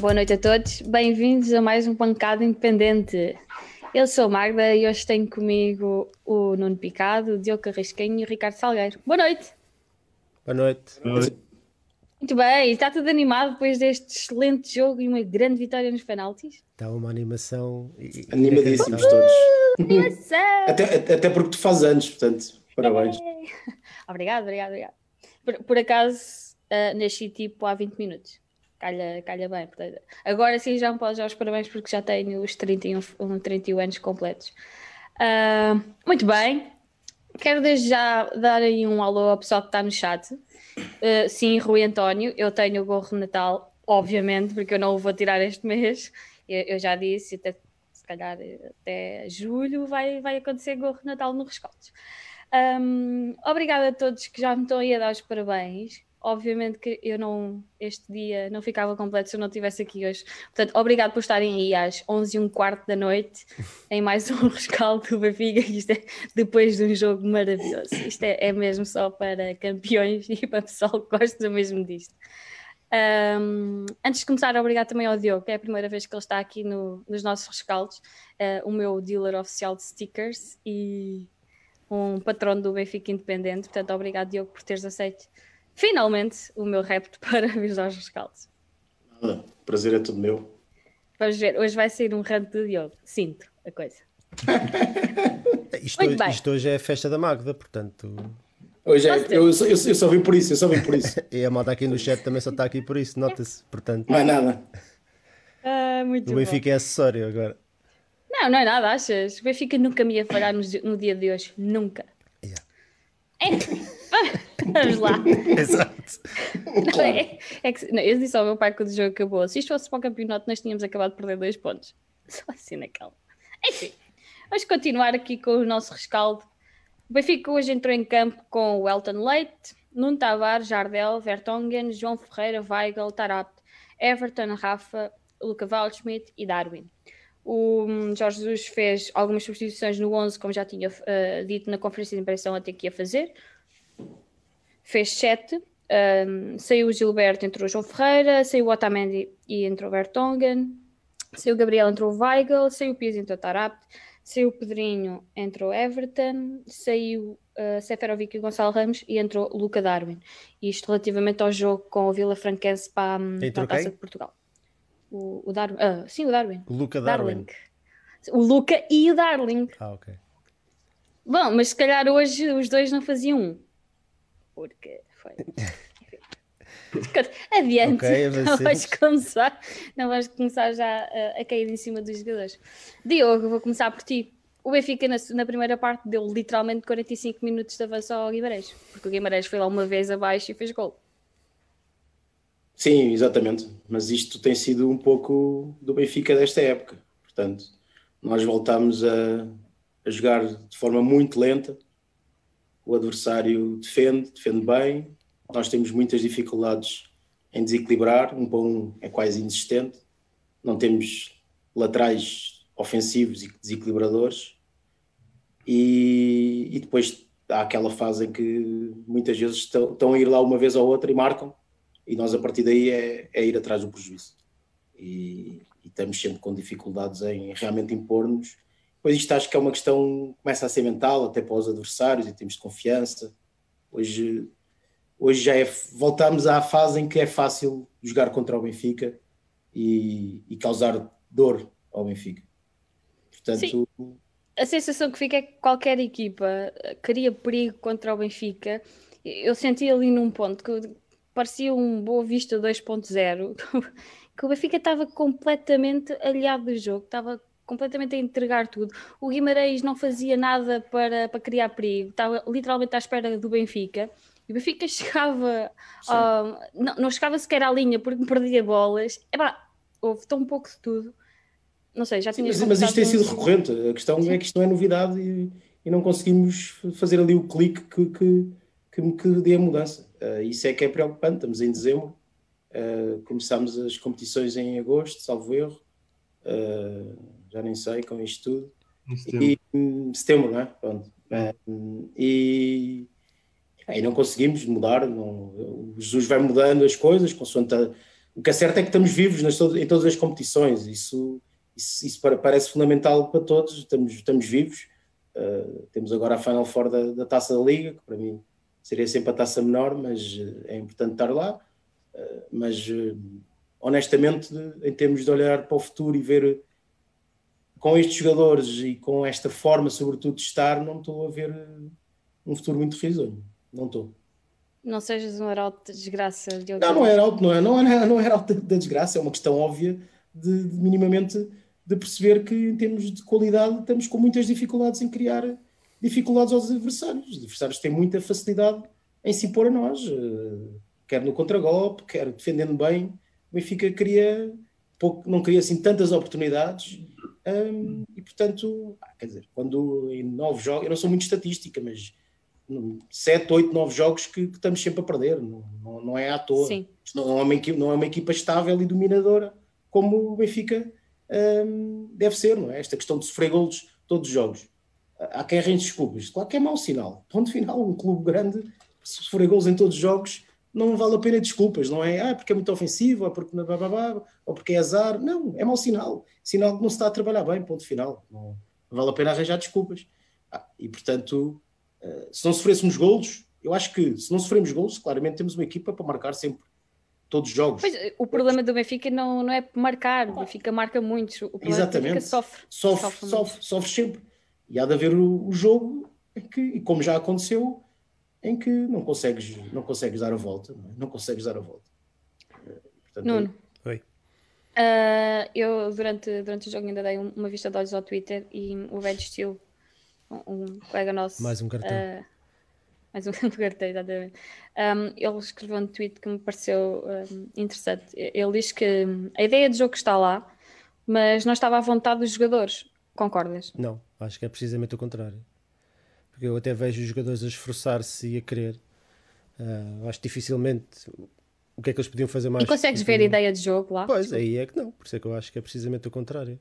Boa noite a todos, bem-vindos a mais um Pancada Independente. Eu sou Magda e hoje tenho comigo o Nuno Picado, o Diogo Carrasquinho e o Ricardo Salgueiro. Boa noite. Boa noite. Boa noite. Muito bem, está tudo animado depois deste excelente jogo e uma grande vitória nos penaltis? Está uma animação. Animadíssimos todos. Animação! Até, até, até porque tu fazes anos, portanto, parabéns. Obrigado, obrigado, obrigado. Por, por acaso, uh, nasci tipo há 20 minutos. Calha, calha bem. Portanto, agora sim já me posso dar os parabéns porque já tenho os 31, 31 anos completos. Uh, muito bem. Quero desde já dar aí um alô ao pessoal que está no chat. Uh, sim, Rui António, eu tenho o gorro de Natal, obviamente, porque eu não o vou tirar este mês. Eu, eu já disse, até, se calhar até julho vai, vai acontecer gorro de Natal no Rescaldos. Um, obrigada a todos que já me estão aí a dar os parabéns. Obviamente que eu não, este dia não ficava completo se eu não estivesse aqui hoje. Portanto, obrigado por estarem aí às 11 e um quarto da noite em mais um rescaldo do Benfica. Isto é depois de um jogo maravilhoso. Isto é, é mesmo só para campeões e para pessoal que gosta mesmo disto. Um, antes de começar, obrigado também ao Diogo, que é a primeira vez que ele está aqui no, nos nossos rescaldos, uh, o meu dealer oficial de stickers e um patrono do Benfica Independente. Portanto, obrigado, Diogo, por teres aceito finalmente o meu repto para vir aos rescaldos. Nada, prazer é tudo meu. Vamos ver, hoje vai ser um rant do Diogo, sinto a coisa. isto, hoje, isto hoje é a festa da Magda, portanto. Hoje é, eu, eu, eu, eu, só vim por isso, eu só vim por isso. e a moda aqui no chat também só está aqui por isso, nota-se, portanto. Não é nada. Ah, muito o Benfica bom. é acessório agora. Não, não é nada, achas? O Benfica nunca me ia falhar no, no dia de hoje, nunca. Yeah. Vamos lá. Exato. Não, é, é que, não, eu disse ao meu pai quando o jogo acabou: se isto fosse para o campeonato, nós tínhamos acabado de perder dois pontos. Só assim naquela. Enfim, vamos continuar aqui com o nosso rescaldo. O Benfica hoje entrou em campo com o Elton Leite, Nuno Tavares, Jardel, Vertonghen, João Ferreira, Weigl, Tarap, Everton, Rafa, Luca Waldschmidt e Darwin. O Jorge Jesus fez algumas substituições no 11, como já tinha uh, dito na conferência de imprensa até que ia fazer. Fez 7. Um, saiu o Gilberto, entrou o João Ferreira. Saiu o Otamendi e entrou o Vertonghen. Saiu o Gabriel, entrou o Weigl. Saiu o Pires, entrou o Tarap. Saiu o Pedrinho, entrou o Everton. Saiu uh, Seferovic e o Gonçalo Ramos e entrou o Luca Darwin. Isto relativamente ao jogo com o Vila Franquense para, para a Taça de Portugal. O, o Darwin. Ah, sim, o Darwin. O Luca Darwin. Darling. O Luca e o Darling. Ah, ok. Bom, mas se calhar hoje os dois não faziam um. Porque foi. Adiante. Ok, não, vais começar, não vais começar já a, a cair em cima dos jogadores. Diogo, vou começar por ti. O Benfica na, na primeira parte deu literalmente 45 minutos de avanço ao Guimarães, porque o Guimarães foi lá uma vez abaixo e fez gol. Sim, exatamente. Mas isto tem sido um pouco do Benfica desta época. Portanto, nós voltamos a, a jogar de forma muito lenta. O adversário defende, defende bem. Nós temos muitas dificuldades em desequilibrar. Um para um é quase inexistente. Não temos laterais ofensivos e desequilibradores. E, e depois há aquela fase em que muitas vezes estão, estão a ir lá uma vez ou outra e marcam e nós a partir daí é, é ir atrás do prejuízo. E, e, estamos sempre com dificuldades em realmente impor-nos. Pois isto acho que é uma questão, começa a ser mental, até para os adversários, em termos de confiança. Hoje, hoje já é, voltamos à fase em que é fácil jogar contra o Benfica e, e causar dor ao Benfica. Portanto, Sim. A sensação que fica é que qualquer equipa cria perigo contra o Benfica. Eu senti ali num ponto que parecia um Boa Vista 2.0, que o Benfica estava completamente aliado do jogo, estava completamente a entregar tudo. O Guimarães não fazia nada para, para criar perigo, estava literalmente à espera do Benfica. E o Benfica chegava, uh, não, não chegava sequer à linha porque perdia bolas. Epá, houve tão pouco de tudo. Não sei, já Sim, tinha mas, mas isto tem sido recorrente. A questão Sim. é que isto não é novidade e, e não conseguimos fazer ali o clique que, que, que, que dê a mudança. Uh, isso é que é preocupante. Estamos em dezembro, uh, começamos as competições em agosto, salvo erro, uh, já nem sei com isto tudo. Em setembro. E, um, setembro, não é? Pronto. e, e não conseguimos mudar. Não, o Jesus vai mudando as coisas consoante a, O que é certo é que estamos vivos nas, em todas as competições, isso, isso, isso parece fundamental para todos, estamos, estamos vivos. Uh, temos agora a Final Four da, da, Taça da Liga, que para mim seria sempre a taça menor, mas é importante estar lá. Uh, mas honestamente, em termos de olhar para o futuro e ver com estes jogadores e com esta forma, sobretudo, de estar, não estou a ver um futuro muito risonho. Não estou. Não sejas um heraldo de desgraça. De não, não é heraldo, não é, não é, não é heraldo da desgraça, é uma questão óbvia de, de, minimamente de perceber que em termos de qualidade estamos com muitas dificuldades em criar dificuldades aos adversários. Os adversários têm muita facilidade em se impor a nós, eh, quer no contragolpe, quer defendendo bem. O Benfica queria pouco, não queria assim tantas oportunidades um, e portanto, quer dizer, quando em nove jogos, eu não sou muito estatística, mas sete, oito, nove jogos que, que, estamos sempre a perder, não, não, não é à toa. Sim. Não, é uma equipa, não é uma equipa estável e dominadora como o Benfica um, deve ser, não é? Esta questão de sofrer golos todos os jogos. Há quem arranje desculpas. Claro que é mau sinal. Ponto final, um clube grande, sofrer golos em todos os jogos, não vale a pena desculpas, não é? Ah, porque é muito ofensivo, ou porque, ou porque é azar. Não, é mau sinal. Sinal que não se está a trabalhar bem, ponto final. Não, vale a pena arranjar desculpas. Ah, e portanto, uh, se não sofrêssemos golos, eu acho que se não sofremos golos, claramente temos uma equipa para marcar sempre todos os jogos. Pois, o problema do Benfica não, não é marcar, o Benfica marca muitos. O problema Exatamente. do Benfica sofre. Sofre, sofre, sofre, sofre, sempre. E há de haver o, o jogo que, e como já aconteceu, em que não consegues, não consegues dar a volta, não, é? não consegues dar a volta. Portanto, Nuno. Oi. Uh, eu durante, durante o jogo ainda dei uma vista de olhos ao Twitter e o velho estilo, um, um colega nosso. Mais um cartão. Uh, mais um cartão, exatamente. Um, ele escreveu um tweet que me pareceu um, interessante. Ele diz que a ideia de jogo está lá, mas não estava à vontade dos jogadores. Concordas? Não, acho que é precisamente o contrário porque eu até vejo os jogadores a esforçar-se e a querer. Uh, acho dificilmente o que é que eles podiam fazer mais. E consegues ver a ideia de jogo lá? Pois, aí é que não, por isso é que eu acho que é precisamente o contrário.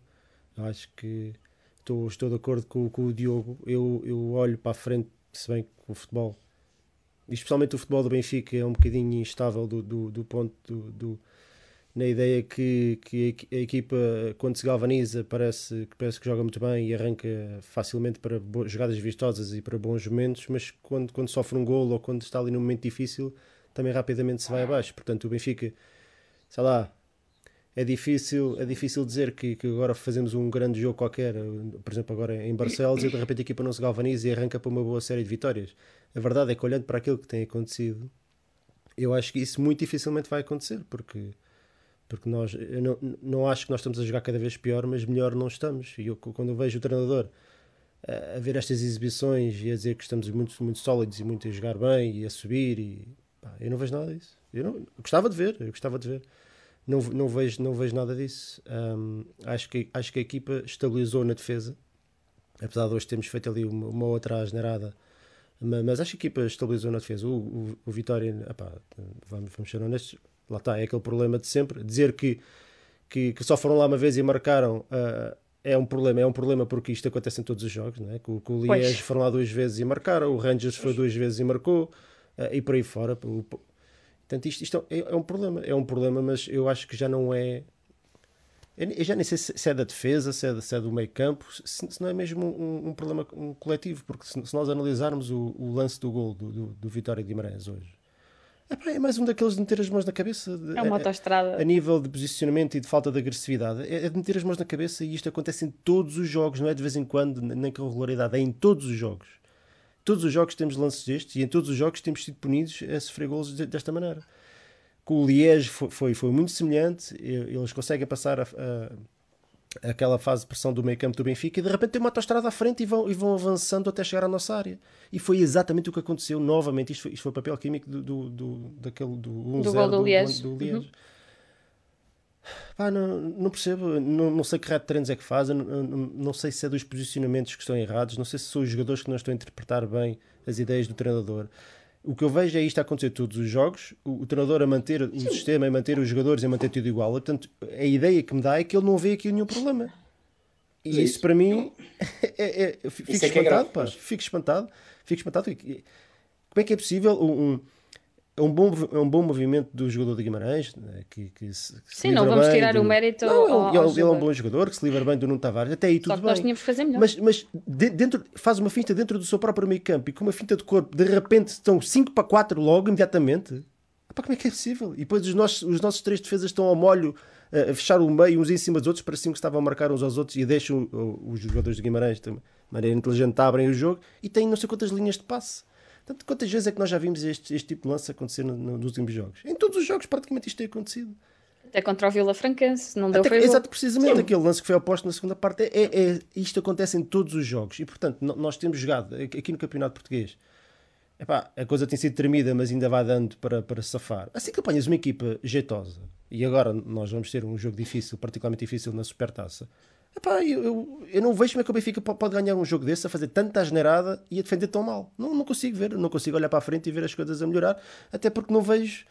Eu acho que estou, estou de acordo com, com o Diogo. Eu, eu olho para a frente, se bem que o futebol, especialmente o futebol do Benfica, é um bocadinho instável do, do, do ponto do, do na ideia que, que a equipa, quando se galvaniza, parece, parece que joga muito bem e arranca facilmente para jogadas vistosas e para bons momentos, mas quando, quando sofre um golo ou quando está ali num momento difícil, também rapidamente se vai abaixo. Portanto, o Benfica, sei lá, é difícil, é difícil dizer que, que agora fazemos um grande jogo qualquer, por exemplo, agora em Barcelos, e de repente a equipa não se galvaniza e arranca para uma boa série de vitórias. A verdade é que, olhando para aquilo que tem acontecido, eu acho que isso muito dificilmente vai acontecer, porque porque nós, eu não, não acho que nós estamos a jogar cada vez pior, mas melhor não estamos. E eu, quando eu vejo o treinador a, a ver estas exibições e a dizer que estamos muito, muito sólidos e muito a jogar bem e a subir, e, pá, eu não vejo nada disso. Eu, não, eu gostava de ver, eu gostava de ver. Não, não, vejo, não vejo nada disso. Um, acho, que, acho que a equipa estabilizou na defesa, apesar de hoje termos feito ali uma, uma outra asneirada. Mas acho que a equipa estabilizou na defesa. O, o, o Vitória, vamos, vamos ser honestos, lá está, é aquele problema de sempre. Dizer que, que, que só foram lá uma vez e marcaram uh, é um problema, é um problema porque isto acontece em todos os jogos, não é? Com, com o Liège foram lá duas vezes e marcaram, o Rangers foi duas vezes e marcou, uh, e por aí fora. O, portanto, isto, isto é, é, um problema, é um problema, mas eu acho que já não é. Eu já nem sei se é da defesa, se é, se é do meio campo, se, se, não é mesmo um, um problema um coletivo, porque se, se nós analisarmos o, o, lance do gol do, do, do Vitória de Guimarães hoje, é mais um daqueles de meter as mãos na cabeça. De, é uma autoestrada. A, a, nível de posicionamento e de falta de agressividade. É, é, de meter as mãos na cabeça e isto acontece em todos os jogos, não é de vez em quando, nem com regularidade, é em todos os jogos. Todos os jogos temos lances destes e em todos os jogos temos sido punidos a sofrer golos desta maneira. Com o Liège foi, foi, foi, muito semelhante, eles conseguem passar a, a, aquela fase de pressão do meio campo do Benfica e de repente tem uma autostrada à frente e vão, e vão avançando até chegar à nossa área. E foi exatamente o que aconteceu novamente. Isto foi, isto foi papel químico do, do, do, daquele, do 1-0 do, do, do. Uhum. Pá, não, não percebo, não, não sei que raio de treinos é que fazem, não, não, não, sei se é dos posicionamentos que estão errados, não sei se são os jogadores que não estão a interpretar bem as ideias do treinador. O que eu vejo é isto a acontecer todos os jogos, o, o treinador a manter o sistema, a manter os jogadores, a manter tudo igual. Portanto, a ideia que me dá é que ele não vê aqui nenhum problema. E isso, isso para mim é, é, é, fico, espantado, é pá, fico espantado, fico espantado. Como é que é possível um, um é um bom, é um bom movimento do jogador de Guimarães. Né, que, que se, que Sim, não vamos tirar do... o mérito. Não, ao, ao ele, ele, é um bom jogador que se livra bem do Nuno Tavares. Até aí tudo Só que bem. nós tínhamos que fazer melhor. Mas, mas de, dentro, faz uma finta dentro do seu próprio meio campo e com uma finta de corpo, de repente estão 5 para 4 logo, imediatamente. Epá, como é que é possível? E depois os nossos, os nossos três defesas estão ao molho a fechar o meio uns em cima dos outros, pareciam que estavam a marcar uns aos outros e deixam os jogadores de Guimarães de maneira inteligente abrem o jogo e têm não sei quantas linhas de passe. Portanto, quantas vezes é que nós já vimos este, este tipo de lance acontecer no, no, nos últimos jogos? Em todos os jogos, praticamente, isto tem acontecido. Até contra o Vila Franquense, não deu Até, Exato, precisamente Sim. aquele lance que foi oposto na segunda parte. É, é, é, isto acontece em todos os jogos e, portanto, nós temos jogado aqui no Campeonato Português. Epá, a coisa tem sido tremida, mas ainda vai dando para, para safar. Assim que apanhas uma equipa jeitosa, e agora nós vamos ter um jogo difícil, particularmente difícil na Supertaça, Epá, eu, eu, eu, não vejo como é que o Benfica pode ganhar um jogo desse a fazer tanta asneirada e a defender tão mal. Não, não consigo ver, não consigo olhar para a frente e ver as coisas a melhorar, até porque não vejo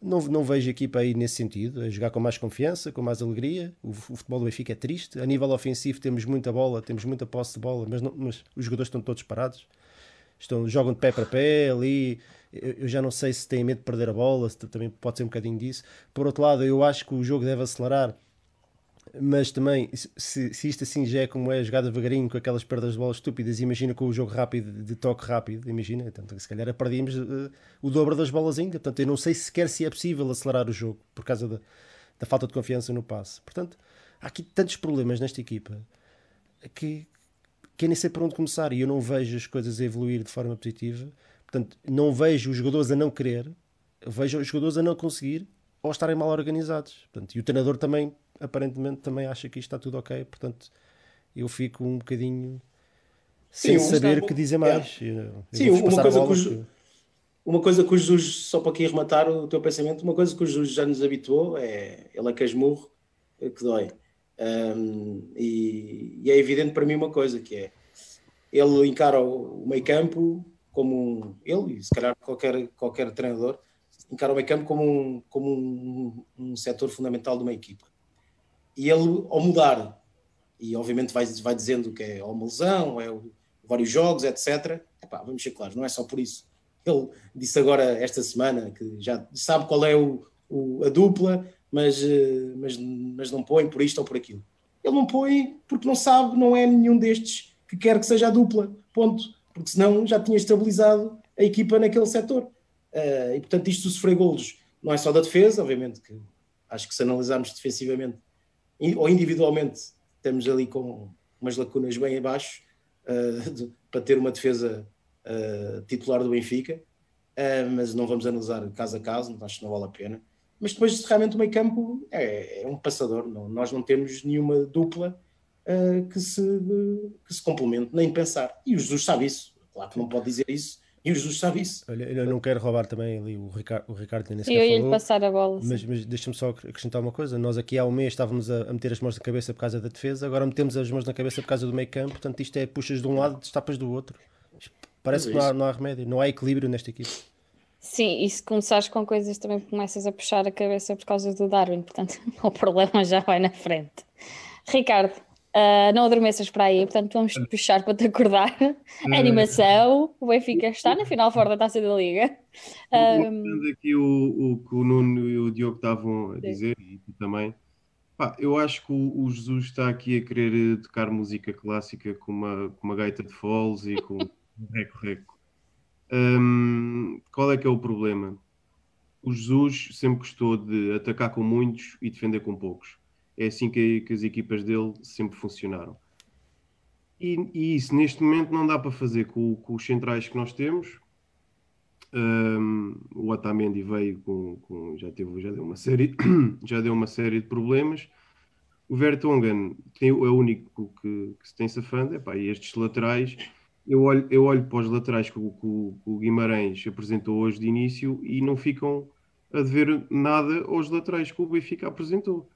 não, não vejo a equipa aí nesse sentido, a jogar com mais confiança, com mais alegria. O, o futebol do Benfica é triste. A nível ofensivo temos muita bola, temos muita posse de bola, mas, não, mas os jogadores estão todos parados. Estão, jogam de pé para pé ali. Eu, eu já não sei se têm medo de perder a bola, também pode ser um bocadinho disso. Por outro lado, eu acho que o jogo deve acelerar mas também, se, se isto assim já é como é jogada devagarinho com aquelas perdas de bola estúpidas, imagina com o jogo rápido, de toque rápido, imagina, então, se calhar perdíamos uh, o dobro das bolas ainda. Portanto, eu não sei sequer se é possível acelerar o jogo por causa da, da falta de confiança no passe. Portanto, há aqui tantos problemas nesta equipa que, que nem sei por onde começar e eu não vejo as coisas a evoluir de forma positiva. Portanto, não vejo os jogadores a não querer, vejo os jogadores a não conseguir ou estarem mal organizados. Portanto, e o treinador também aparentemente também acha que isto está tudo ok, portanto eu fico um bocadinho sem Sim, saber o que dizer mais. É. Eu, Sim, uma coisa, que uma coisa que o Jesus, só para aqui arrematar o teu pensamento, uma coisa que o Jesus já nos habituou é ele é casmurro é que dói. Um, e, e, é evidente para mim uma coisa que é ele encara o meio campo como um, ele e se calhar qualquer, qualquer treinador encara o meio campo como um, como um, um setor fundamental de uma equipa e ele, ao mudar, e obviamente vai, vai dizendo que é uma lesão, é vários jogos, etc. Epá, vamos ser claros, não é só por isso. Ele disse agora, esta semana, que já sabe qual é o, o, a dupla, mas, eh, mas, mas não põe por isto ou por aquilo. Ele não põe porque não sabe, não é nenhum destes que quer que seja a dupla, ponto. Porque senão já tinha estabilizado a equipa naquele setor. Uh, e portanto, isto sofrer golos não é só da defesa, obviamente que acho que se analisarmos defensivamente ou individualmente estamos ali com umas lacunas bem abaixo uh, de, para ter uma defesa uh, titular do Benfica, uh, mas não vamos analisar caso a caso, acho que não vale a pena. Mas depois, realmente, o meio campo é, é um passador, não, nós não temos nenhuma dupla que, se, que se complemente, nem pensar. E o Jesus sabe isso, claro que não pode dizer isso, e o Jesus sabe isso. Olha, eu não quero roubar também ali o Ricardo, o Ricardo nem sequer Eu ia lhe passar a bola. Mas, mas deixa-me só acrescentar uma coisa. Nós aqui há um mês estávamos a, meter as mãos na cabeça por causa da defesa, agora metemos as mãos na cabeça por causa do meio campo. Portanto, isto é puxas de um lado e destapas do outro. Parece que não há, não há remédio, não há equilíbrio nesta equipe. Sim, e se começares com coisas também começas a puxar a cabeça por causa do Darwin, portanto o problema já vai na frente. Ricardo, Uh, não adormeças para aí, portanto vamos puxar para te acordar. Animação, o Benfica está na final fora da taça da Liga. Um... aqui o, o que o Nuno e o Diogo estavam a dizer, Sim. e tu também. Pá, eu acho que o, o, Jesus está aqui a querer tocar música clássica com uma, com uma gaita de foles e com um reco-reco. Um, qual é que é o problema? O Jesus sempre gostou de atacar com muitos e defender com poucos é assim que, que as equipas dele sempre funcionaram. E, e, isso neste momento não dá para fazer com, com os centrais que nós temos. Um, o Otamendi veio com, com, já teve já deu uma série já deu uma série de problemas. O Vertonghen tem, é o único que, que se tem safando. Epá, e estes laterais, eu olho, eu olho para os laterais que o, que o Guimarães apresentou hoje de início e não ficam a dever nada aos laterais que o Benfica apresentou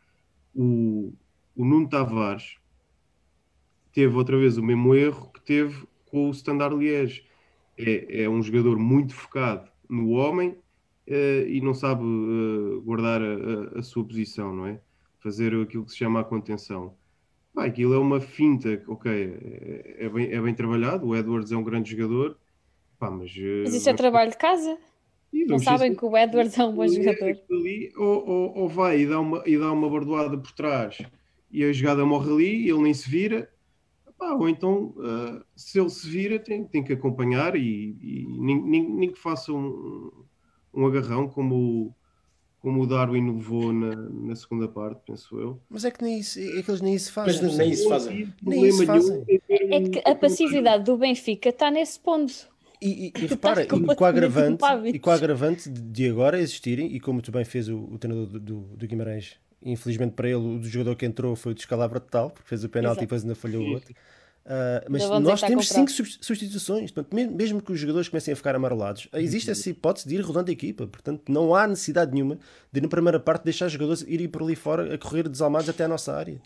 o, o Nuno Tavares teve outra vez o mesmo erro que teve com o Standard Liège. É, é um jogador muito focado no homem uh, e não sabe uh, guardar a, a, sua posição, não é? Fazer aquilo que se chama a contenção. Pá, aquilo é uma finta, ok, é, é, bem, é bem trabalhado. O Edwards é um grande jogador, pá, mas. Uh, mas isso é trabalho de casa? Não sabem que o Edwards é um bom jogador. Ali, ou, ou, ou, vai e dá, uma, e dá uma bordoada por trás e a jogada morre ali e ele nem se vira. ou então, uh, se ele se vira, tem, tem que acompanhar e, e nem, nem, nem, que faça um, um agarrão como, como o Darwin levou na, na segunda parte, penso eu. Mas é que nem isso, é que eles nem isso fazem. Mas nem isso fazem. Nem isso fazem. É que a passividade do Benfica está nesse ponto. E, e, e repara, e com, agravante, e com agravante de agora existirem, e como tu bem fez o, o treinador do, do, Guimarães, infelizmente para ele, o jogador que entrou foi o descalabro total, porque fez o penalti e depois ainda falhou o outro. Uh, mas nós temos cinco substituições, portanto, mesmo que os jogadores comecem a ficar amarelados, existe essa hipótese de ir rodando a equipa. Portanto, não há necessidade nenhuma de, na primeira parte, deixar os jogadores irem por ali fora a correr desalmados até a nossa área.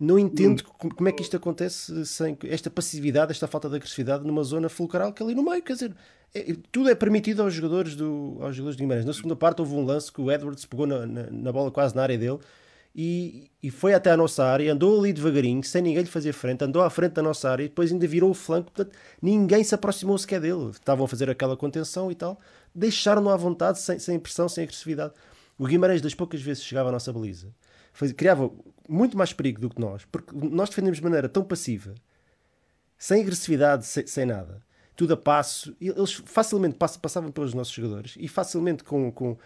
Não entendo como é que isto acontece sem esta passividade, esta falta de agressividade numa zona fulcral que é ali no meio, quer dizer, é, tudo é permitido aos jogadores do aos jogadores de Guimarães. Na segunda parte houve um lance que o Edwards pegou na, na, na bola quase na área dele e, e, foi até a nossa área, andou ali devagarinho, sem ninguém lhe fazer frente, andou à frente da nossa área e depois ainda virou o flanco, portanto, ninguém se aproximou sequer dele. Estavam a fazer aquela contenção e tal, deixaram-no à vontade, sem, sem pressão, sem agressividade. O Guimarães, das poucas vezes chegava à nossa baliza, criava muito mais perigo do que nós, porque nós defendemos de maneira tão passiva, sem agressividade, sem, sem nada, tudo a passo, eles facilmente passavam pelos nossos jogadores e facilmente com, com,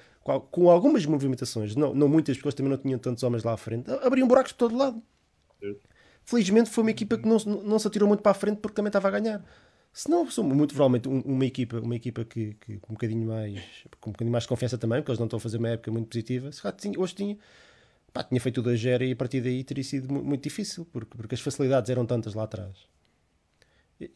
com algumas movimentações, não, não muitas, porque eles também não tinham tantos homens lá à frente, abriam buracos por todo lado. Felizmente foi uma equipa que não, não se atirou muito para a frente porque também estava a ganhar. Se não, sou muito provavelmente uma equipa, uma equipa que, que, com um bocadinho mais com um bocadinho mais de confiança também, porque eles não estão a fazer uma época muito positiva, se tinha, hoje tinha, pá, tinha feito o 2-0 e a partir daí teria sido muito difícil, porque, porque as facilidades eram tantas lá atrás.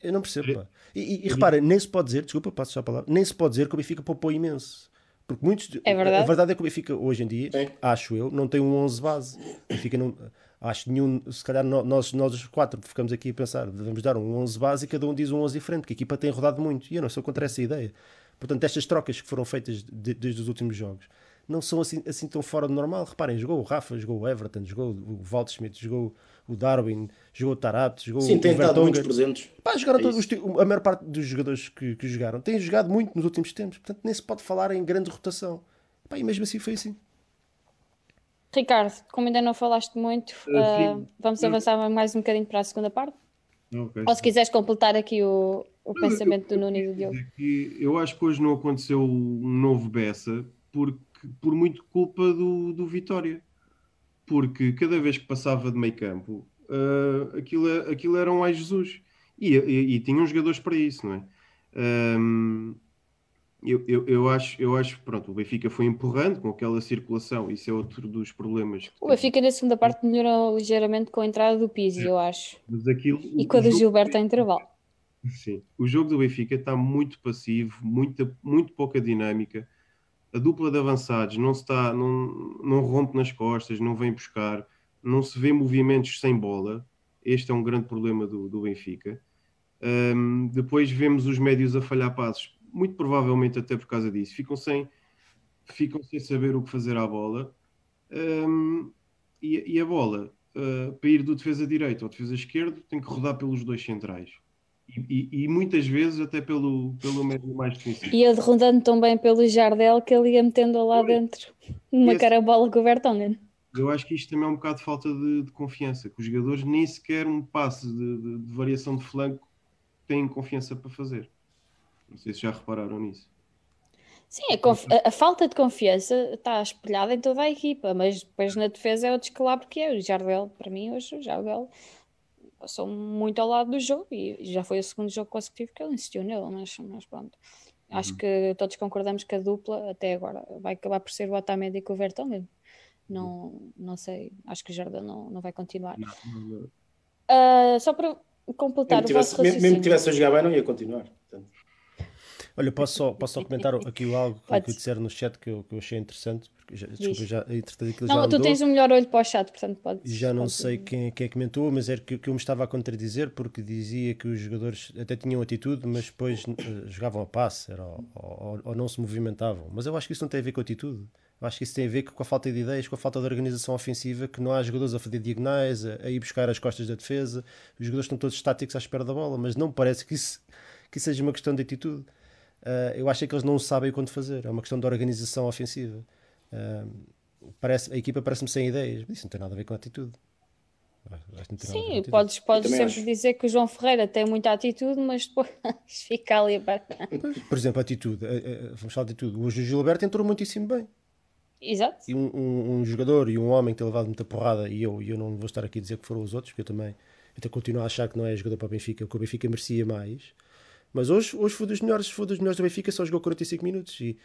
Eu não percebo, pá. E, e, e repara, nem se pode dizer, desculpa, passo já a palavra, nem se pode dizer que o Benfica poupou imenso. Porque muitos. É verdade. A verdade é que o Benfica, hoje em dia, Sim. acho eu, não tem um 11 base. O Benfica não. Acho nenhum. Se calhar nós, nós os quatro ficamos aqui a pensar, devemos dar um 11 base e cada um diz um 11 diferente, porque a equipa tem rodado muito. E eu não sou contra essa ideia. Portanto, estas trocas que foram feitas de, desde os últimos jogos não são assim, assim tão fora do normal. Reparem, jogou o Rafa, jogou o Everton, jogou o Waldschmidt, jogou o Darwin, jogou o Tarapte, jogou Sim, o tem estado muitos presentes. Pá, jogaram é todos os, a maior parte dos jogadores que, que jogaram têm jogado muito nos últimos tempos, portanto nem se pode falar em grande rotação. Pá, e mesmo assim foi assim. Ricardo, como ainda não falaste muito, uh, vamos avançar mais um bocadinho para a segunda parte? Okay. Ou se quiseres completar aqui o, o pensamento do Nuno e do Diogo. eu acho que hoje não aconteceu um novo Bessa, porque por muito culpa do, do Vitória. Porque cada vez que passava de meio campo, uh, aquilo, aquilo era um ai Jesus. E, e, e tinham jogadores para isso, não é? Um, eu, eu, eu, acho, eu acho pronto, o Benfica foi empurrando com aquela circulação, isso é outro dos problemas. O Benfica na segunda parte melhorou ligeiramente com a entrada do Pizzi, é, eu acho. Aquilo, e com a do Gilberto em intervalo. Sim, o jogo do Benfica está muito passivo, muita, muito pouca dinâmica a dupla de avançados não está, não, não rompe nas costas, não vem buscar, não se vê movimentos sem bola. Este é um grande problema do, do Benfica. Um, depois vemos os médios a falhar passos, muito provavelmente até por causa disso. Ficam sem, ficam sem saber o que fazer à bola. Um, e, e, a bola, uh, para ir do defesa direito ao defesa esquerdo, tem que rodar pelos dois centrais. E, e, muitas vezes até pelo, pelo médio mais defensivo. E ele rodando tão bem pelo Jardel que ele ia metendo lá dentro uma Esse, carabola com o Vertonghen. Eu acho que isto também é um bocado de falta de, de confiança, que os jogadores nem sequer um passe de, de, de, variação de flanco têm confiança para fazer. Não sei se já repararam nisso. Sim, a, a, falta de confiança está espelhada em toda a equipa, mas depois na defesa é o descalabro que é. O Jardel, para mim, hoje o Jardel passou muito ao lado do jogo e já foi o segundo jogo consecutivo que ele insistiu nele, mas, mas pronto. Acho uhum. que todos concordamos que a dupla até agora vai acabar por ser o Otamendi e o Vertonghen. Não, não sei, acho que o Jardim não, não vai continuar. Não, não, uh, só para completar mesmo o tivesse, Mesmo que tivesse a jogar bem, não ia continuar. Portanto. Olha, posso só, posso só comentar aqui algo que, que disseram no chat que eu, que eu achei interessante. Porque já, desculpa, já, não, já tu tens o um melhor olho para o chat, portanto pode. Já não sei quem, quem é que comentou, mas era que, que eu me estava a contradizer porque dizia que os jogadores até tinham atitude, mas depois uh, jogavam a passe ou, ou, ou, não se movimentavam. Mas eu acho que isso não tem a ver com atitude. Eu acho que isso tem a ver com a falta de ideias, com a falta de organização ofensiva, que não há jogadores a fazer diagonais, a, a ir buscar as costas da defesa. Os jogadores estão todos estáticos à espera da bola, mas não parece que isso, que isso seja uma questão de atitude. Uh, eu acho que eles não sabem quando fazer. É uma questão de organização ofensiva. Uh, parece, a equipa parece-me sem ideias, mas isso não tem nada a ver com a atitude. Sim, podes, podes sempre acho. dizer que o João Ferreira tem muita atitude, mas depois fica ali. Por exemplo, a atitude, vamos falar de atitude. Hoje o Gilberto entrou muitíssimo bem. Exato. E um, um, um, jogador e um homem que tem levado muita porrada, e eu, eu não vou estar aqui a dizer que foram os outros, porque eu também até continuo a achar que não é jogador para o Benfica, que o Benfica merecia mais. Mas hoje, hoje foi dos melhores, foi dos melhores do Benfica, só jogou 45 minutos. E,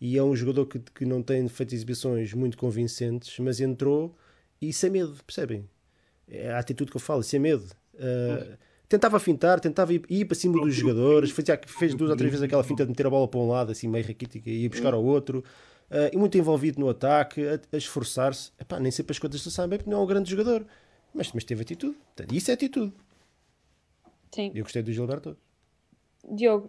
e é um jogador que, que não tem feito exibições muito convincentes, mas entrou e sem medo, percebem? É a atitude que eu falo, sem medo. Uh, tentava fintar, tentava ir, ir para cima dos jogadores, fazia, fez duas ou três vezes aquela finta de meter a bola para um lado, assim meio raquítica, e ir buscar ao outro. Uh, e muito envolvido no ataque, a, a esforçar-se. Nem sempre as coisas se sabem bem, porque não é um grande jogador. Mas, mas teve atitude. Isso é atitude. Sim. Eu gostei do Gilberto. Diogo,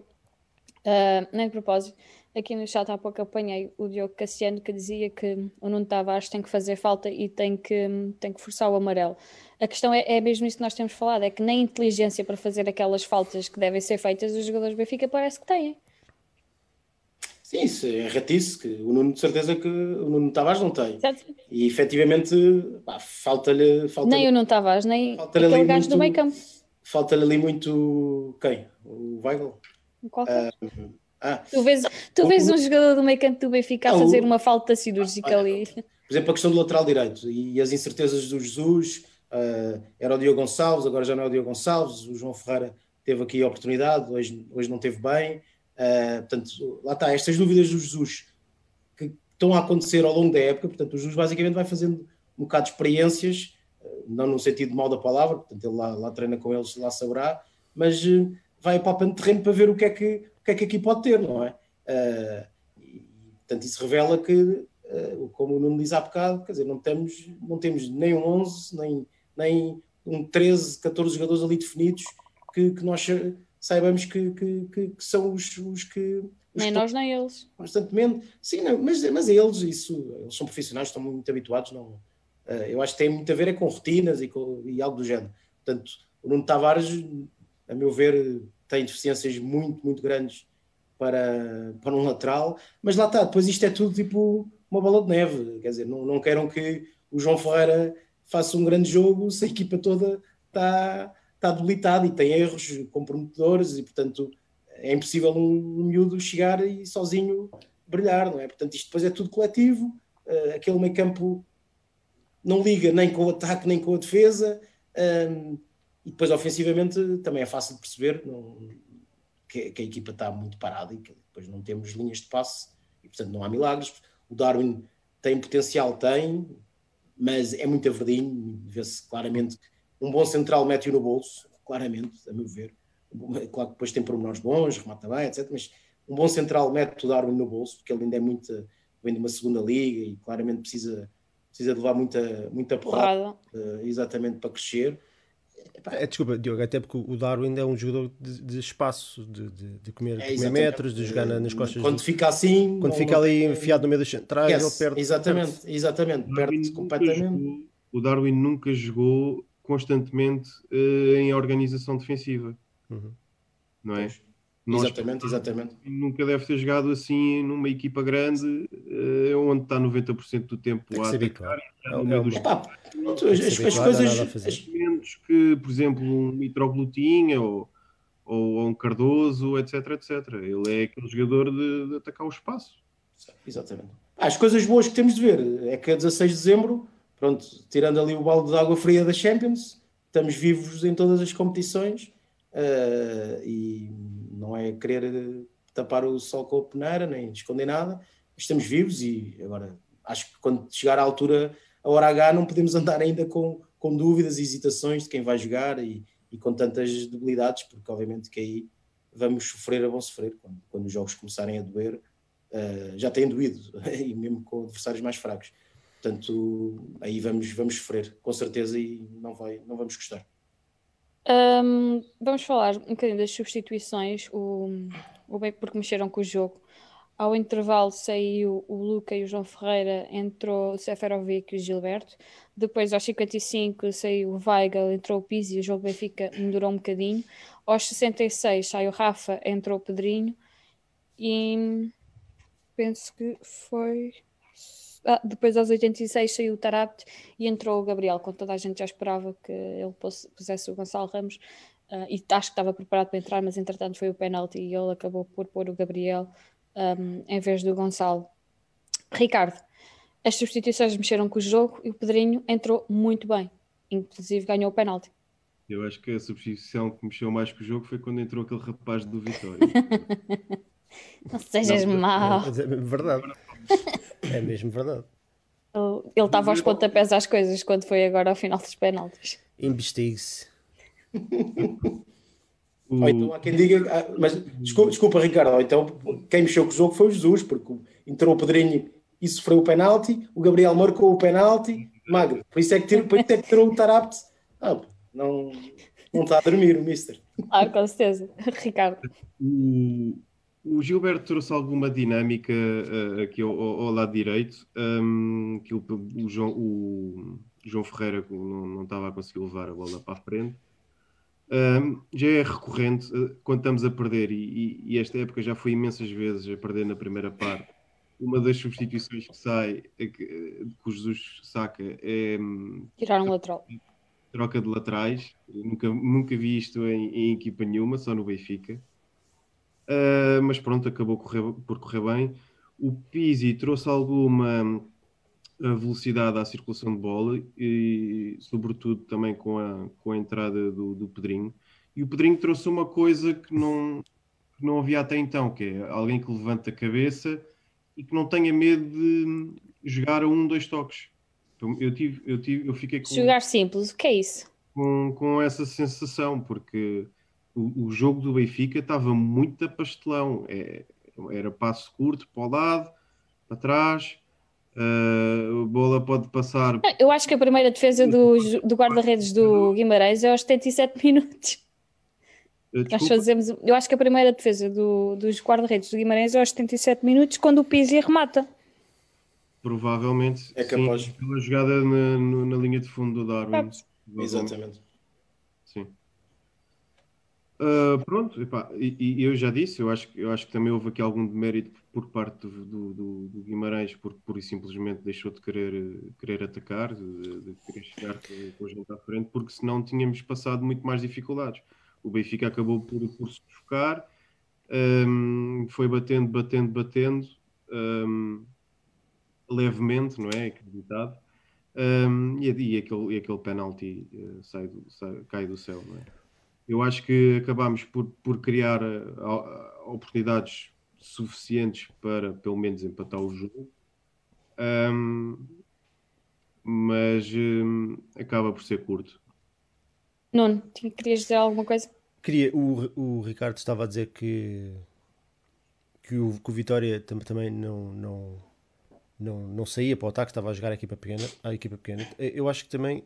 uh, nem de propósito, aqui no chat há pouco apanhei o Diogo Cassiano que dizia que o Nuno Tavares tem que fazer falta e tem que, tem que forçar o amarelo. A questão é, é mesmo isso que nós temos falado, é que nem inteligência para fazer aquelas faltas que devem ser feitas os jogadores do Benfica parece que têm. Sim, isso é ratice, que o Nuno de certeza que o Nuno Tavares não tem. Certo. E efetivamente falta-lhe. Falta nem o Nuno Tavares, nem aquele gajo muito, do meio campo. Falta-lhe ali muito. Quem? O Weigl? Qualquer. Uh, ah, tu vês, tu vês um jogador do meio campo do Benfica a fazer uma falta cirúrgica ali. Por exemplo, a questão do lateral direito e as incertezas do Jesus. Uh, era o Diogo Gonçalves, agora já não é o Diogo Gonçalves. O João Ferreira teve aqui a oportunidade, hoje, hoje não teve bem. Uh, portanto, lá está, estas dúvidas do Jesus que estão a acontecer ao longo da época, portanto, o Jesus basicamente vai fazendo um bocado de experiências, não no sentido mal da palavra, portanto, ele lá, lá treina com eles, lá saberá, mas vai palpando terreno para ver o que é que, o que, é que aqui pode ter, não é? e, portanto, isso revela que, como o Nuno diz há bocado, quer dizer, não temos, não temos nem um 11, nem, nem um 13, 14 jogadores ali definidos que, que nós saibamos que, que, que, que são os, os que. Os nem nós, nem eles. Constantemente. Sim, não, mas, mas eles, isso, eles são profissionais, estão muito habituados. Não, uh, eu acho que tem muito a ver é com rotinas e, com, e algo do género. Portanto, o Nuno Tavares, a meu ver, tem deficiências muito, muito grandes para, para um lateral, mas lá está, depois isto é tudo tipo uma bola de neve, quer dizer, não, não queiram que o João Ferreira faça um grande jogo se a equipa toda está está debilitado e tem erros comprometedores e, portanto, é impossível um, um miúdo chegar e sozinho brilhar, não é? Portanto, isto depois é tudo coletivo, uh, aquele meio campo não liga nem com o ataque nem com a defesa, um, e depois ofensivamente também é fácil de perceber não, que, que, a equipa está muito parada e que depois não temos linhas de passe e, portanto, não há milagres. O Darwin tem potencial, tem, mas é muito verdinho, vê-se claramente um bom central mete-o no bolso, claramente, a meu ver. Claro que depois tem pormenores bons, remata bem, etc. Mas um bom central mete o Darwin no bolso, porque ele ainda é muito, vem de uma segunda liga e claramente precisa, precisa de levar muita, muita porrada, porrada. Uh, exatamente para crescer. É, desculpa, Diogo, até porque o Darwin é um jogador de, de espaço, de, de, de comer, é, comer metros, de jogar nas costas. Quando fica assim. Quando fica ali enfiado no meio das centrais, yes, ele perde. Exatamente, perde. exatamente, perde completamente. Jogou, o Darwin nunca jogou constantemente uh, em organização defensiva. Uhum. Não é? Nós, exatamente, exatamente. Nunca deve ter jogado assim numa equipa grande uh, onde está 90% do tempo a atacar. É, é, dos... Epá, as, as, as coisas. As... que, por exemplo, um Mitroglutinha ou, ou um Cardoso, etc, etc. Ele é aquele jogador de, de atacar o espaço. Exatamente. As coisas boas que temos de ver é que a 16 de dezembro pronto, tirando ali o balde de água fria da Champions, estamos vivos em todas as competições uh, e não é querer tapar o sol com a peneira, nem esconder nada, estamos vivos e agora acho que quando chegar à altura, a hora H, não podemos andar ainda com, com dúvidas e hesitações de quem vai jogar e, e com tantas debilidades, porque obviamente que aí vamos sofrer a bom sofrer quando, quando os jogos começarem a doer. Uh, já têm doído, e mesmo com adversários mais fracos. Portanto, aí vamos, vamos sofrer, com certeza, e não, vai, não vamos gostar. Um, vamos falar um bocadinho das substituições, o, o bem porque mexeram com o jogo. Ao intervalo saiu o Luca e o João Ferreira, entrou o Seferovic e o Gilberto. Depois, aos 55, saiu o Weigl, entrou o Pizzi, o jogo Benfica melhorou um bocadinho. Aos 66 saiu o Rafa, entrou o Pedrinho. e penso que foi. Ah, depois aos 86 saiu o Tarabt e entrou o Gabriel, quando toda a gente já esperava que ele pusesse o Gonçalo Ramos uh, e acho que estava preparado para entrar, mas entretanto foi o penalti e ele acabou por pôr o Gabriel um, em vez do Gonçalo. Ricardo, as substituições mexeram com o jogo e o Pedrinho entrou muito bem, inclusive ganhou o penalti. Eu acho que a substituição que mexeu mais com o jogo foi quando entrou aquele rapaz do Vitória. Não sejas não, mau. É, é, verdade. É mesmo verdade. Ele estava aos pontapés às coisas quando foi agora ao final dos penaltis. Investigue-se. Ou então há quem diga, ah, mas desculpa, desculpa, Ricardo, então quem mexeu com o jogo foi o Jesus, porque entrou o Pedrinho e sofreu o penalti, o Gabriel marcou o penalti, magro, por isso é que, tirou, por isso é que tirou o Tarapte. Ah, não, não está a dormir o Mister. Ah, com certeza, Ricardo. O, o Gilberto trouxe alguma dinâmica uh, aqui ao, ao, lado direito, um, que o, o, João, o João Ferreira não, não estava a conseguir levar a bola para a frente. Um, já é recorrente uh, quando estamos a perder, e, e, esta época já foi imensas vezes a perder na primeira parte. Uma das substituições que sai, é que, que o Jesus saca, é hum, tirar um lateral. Troca de laterais. nunca, nunca vi isto em, em, equipa nenhuma, só no Benfica. Uh, mas pronto, acabou correr, por correr bem. O Pizzi trouxe alguma a velocidade à circulação de bola e, sobretudo, também com a, com a entrada do, do Pedrinho. E o Pedrinho trouxe uma coisa que não, que não havia até então, que é alguém que levanta a cabeça e que não tenha medo de jogar a um, dois toques. Então, eu, tive, eu, tive, eu fiquei com. Jogar simples, o que é isso? Com, com essa sensação, porque o, o jogo do Benfica estava muito a pastelão. É, era passo curto para o lado, para trás, Uh, a bola pode passar. Eu acho que a primeira defesa do, do guarda-redes do Guimarães é aos 77 minutos. Eh, Nós fazemos, eu acho que a primeira defesa do, dos guarda-redes do Guimarães é aos 77 minutos, quando o Pizzi remata. Provavelmente. É capaz. Sim, pela jogada na, na, linha de fundo do Darwin. Exatamente. Uh, pronto, epá, e, e, eu já disse, eu acho, eu acho que também houve aqui algum demérito por parte do, do, do Guimarães, porque pura e simplesmente deixou de querer, querer atacar, de, de querer chegar com a gente à frente, porque senão tínhamos passado muito mais dificuldades. O Benfica acabou por, por se focar, um, foi batendo, batendo, batendo, um, levemente, não é? Acreditado. Um, e, e, aquele, e aquele penalti uh, sai do, sai, cai do céu, não é? Eu acho que acabámos por, por criar uh, oportunidades suficientes para pelo menos empatar o jogo. Um, mas um, acaba por ser curto. Nuno, querias dizer alguma coisa? Queria, o, o Ricardo estava a dizer que, que, o, que o Vitória também não, não, não, não saía para o ataque, estava a jogar a equipa pequena. A equipa pequena. Eu acho que também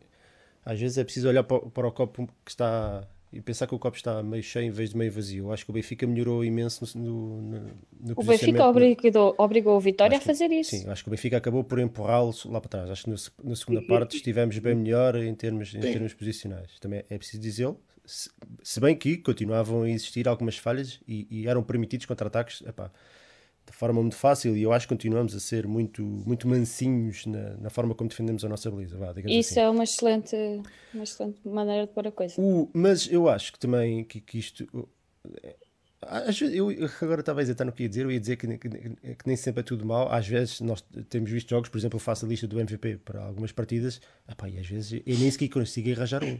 às vezes é preciso olhar para, para o copo que está e pensar que o copo está meio cheio em vez de meio vazio. Eu acho que o Benfica melhorou imenso no, no, no O Benfica obrigou, obrigou o Vitória a fazer isso. Sim, acho que o Benfica acabou por empurrá-lo lá para trás. Acho que no, na segunda parte estivemos bem melhor em termos, em termos posicionais. Também é preciso dizê-lo. Se, se, bem que continuavam a existir algumas falhas e, e eram permitidos contra-ataques. Epá, de forma muito fácil e eu acho que continuamos a ser muito, muito mansinhos na, na forma como defendemos a nossa baliza. Vá, Isso assim. é uma excelente, uma excelente maneira de pôr a coisa. O, mas eu acho que também que, que isto. Eu agora estava a hesitar no que ia dizer, eu ia dizer que, que, que, nem sempre é tudo mal. Às vezes nós temos visto jogos, por exemplo, eu faço a lista do MVP para algumas partidas, epá, e às vezes eu nem sequer consigo arranjar um.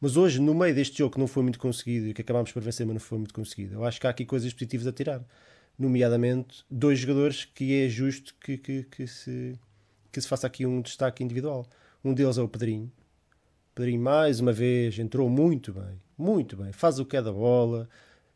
Mas hoje, no meio deste jogo que não foi muito conseguido e que acabámos por vencer, mas não foi muito conseguido, eu acho que há aqui coisas positivas a tirar nomeadamente dois jogadores que é justo que, que, que, se, que se faça aqui um destaque individual. Um deles é o Pedrinho. Pedrinho, mais uma vez, entrou muito bem, muito bem. Faz o que é da bola,